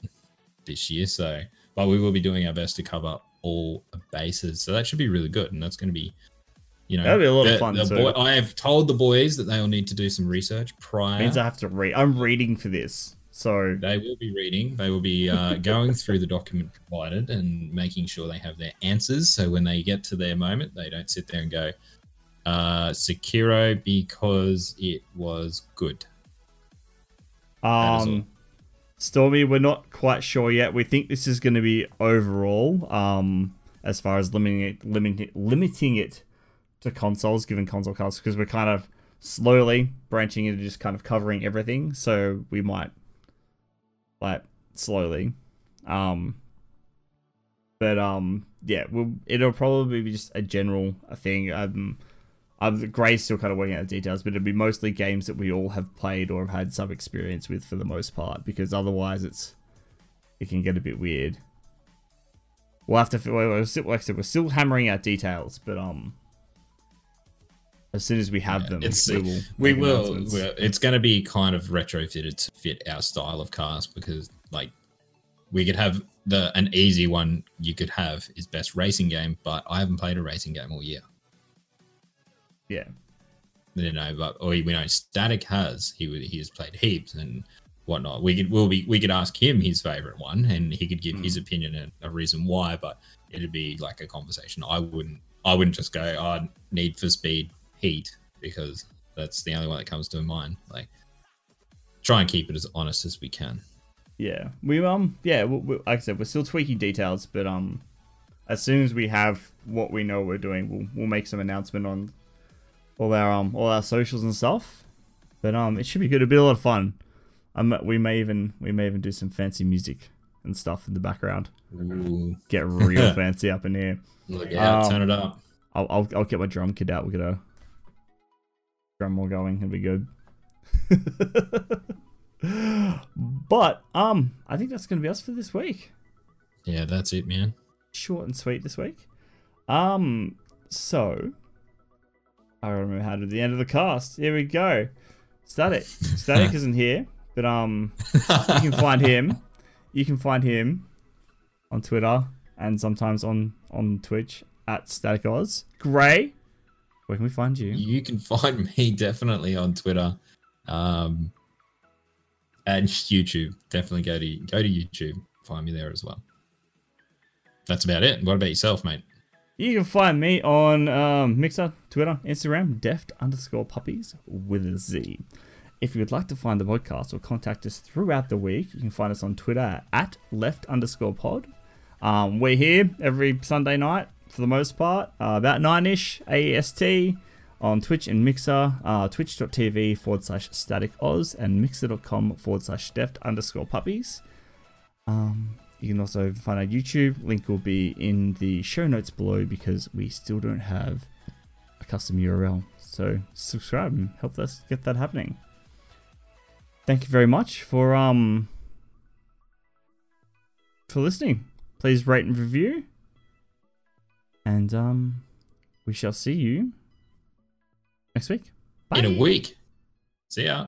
[SPEAKER 2] this year. So, but we will be doing our best to cover all bases. So that should be really good, and that's going to be. You know,
[SPEAKER 1] That'll be a lot of fun,
[SPEAKER 2] the boy- I have told the boys that they will need to do some research prior.
[SPEAKER 1] Means I have to read. I'm reading for this, so
[SPEAKER 2] They will be reading. They will be uh, going through the document provided and making sure they have their answers. So when they get to their moment, they don't sit there and go, uh, Sekiro because it was good. That is all.
[SPEAKER 1] Um, Stormy, we're not quite sure yet. We think this is going to be overall, um, as far as limiting it, limiting, limiting it to consoles, given console cards, because we're kind of slowly branching into just kind of covering everything. So we might, like, slowly, um, but um, yeah, we'll, it'll probably be just a general thing. Um, um, Gray's still kind of working out the details, but it'll be mostly games that we all have played or have had some experience with for the most part, because otherwise it's it can get a bit weird. We'll have to. We're, still, like I said, we're still hammering out details, but um, as soon as we have them,
[SPEAKER 2] It's
[SPEAKER 1] we will.
[SPEAKER 2] we will. It's going to be kind of retrofitted to fit our style of cars because, like, we could have the an easy one you could have is best racing game, but I haven't played a racing game all year.
[SPEAKER 1] Yeah,
[SPEAKER 2] you know, but or we know Static has he he has played heaps and whatnot. We could we'll be we could ask him his favorite one and he could give his opinion and a reason why, but it'd be like a conversation. I wouldn't I wouldn't just go oh, Need for Speed Heat because that's the only one that comes to mind. Like try and keep it as honest as we can.
[SPEAKER 1] yeah. We um, yeah. We, we, like I said, we're still tweaking details, but um, as soon as we have what we know we're doing, we'll we'll make some announcement on all our um all our socials and stuff. But um, it should be good. It'll be a lot of fun. Um, we may even we may even do some fancy music and stuff in the background.
[SPEAKER 2] Ooh,
[SPEAKER 1] Get real fancy up in here.
[SPEAKER 2] look out,
[SPEAKER 1] Um,
[SPEAKER 2] turn it up.
[SPEAKER 1] I'll, I'll I'll get my drum kit out. We'll get a drum roll going. It'll be good. but um, I think that's gonna be us for this week.
[SPEAKER 2] Yeah, that's it, man.
[SPEAKER 1] Short and sweet this week. Um, so I remember how to do the end of the cast. Here we go. Static. Static isn't here, but um, you can find him. You can find him on Twitter and sometimes on on Twitch at Static Oz. Gray, where can we find you?
[SPEAKER 2] You can find me definitely on Twitter, um, and YouTube. Definitely go to go to YouTube. Find me there as well. That's about it. What about yourself, mate?
[SPEAKER 1] You can find me on um, Mixer, Twitter, Instagram, deft underscore puppies with a Z. If you would like to find the podcast or contact us throughout the week, you can find us on Twitter at left underscore pod. Um, we're here every Sunday night for the most part, uh, about 9 ish AEST on Twitch and Mixer, uh, twitch.tv forward slash static Oz and mixer.com forward slash deft underscore puppies. Um, You can also find our YouTube. Link will be in the show notes below because we still don't have a custom URL. So subscribe and help us get that happening. Thank you very much for um for listening. Please rate and review. And um we shall see you next week. Bye.
[SPEAKER 2] In a week. See ya.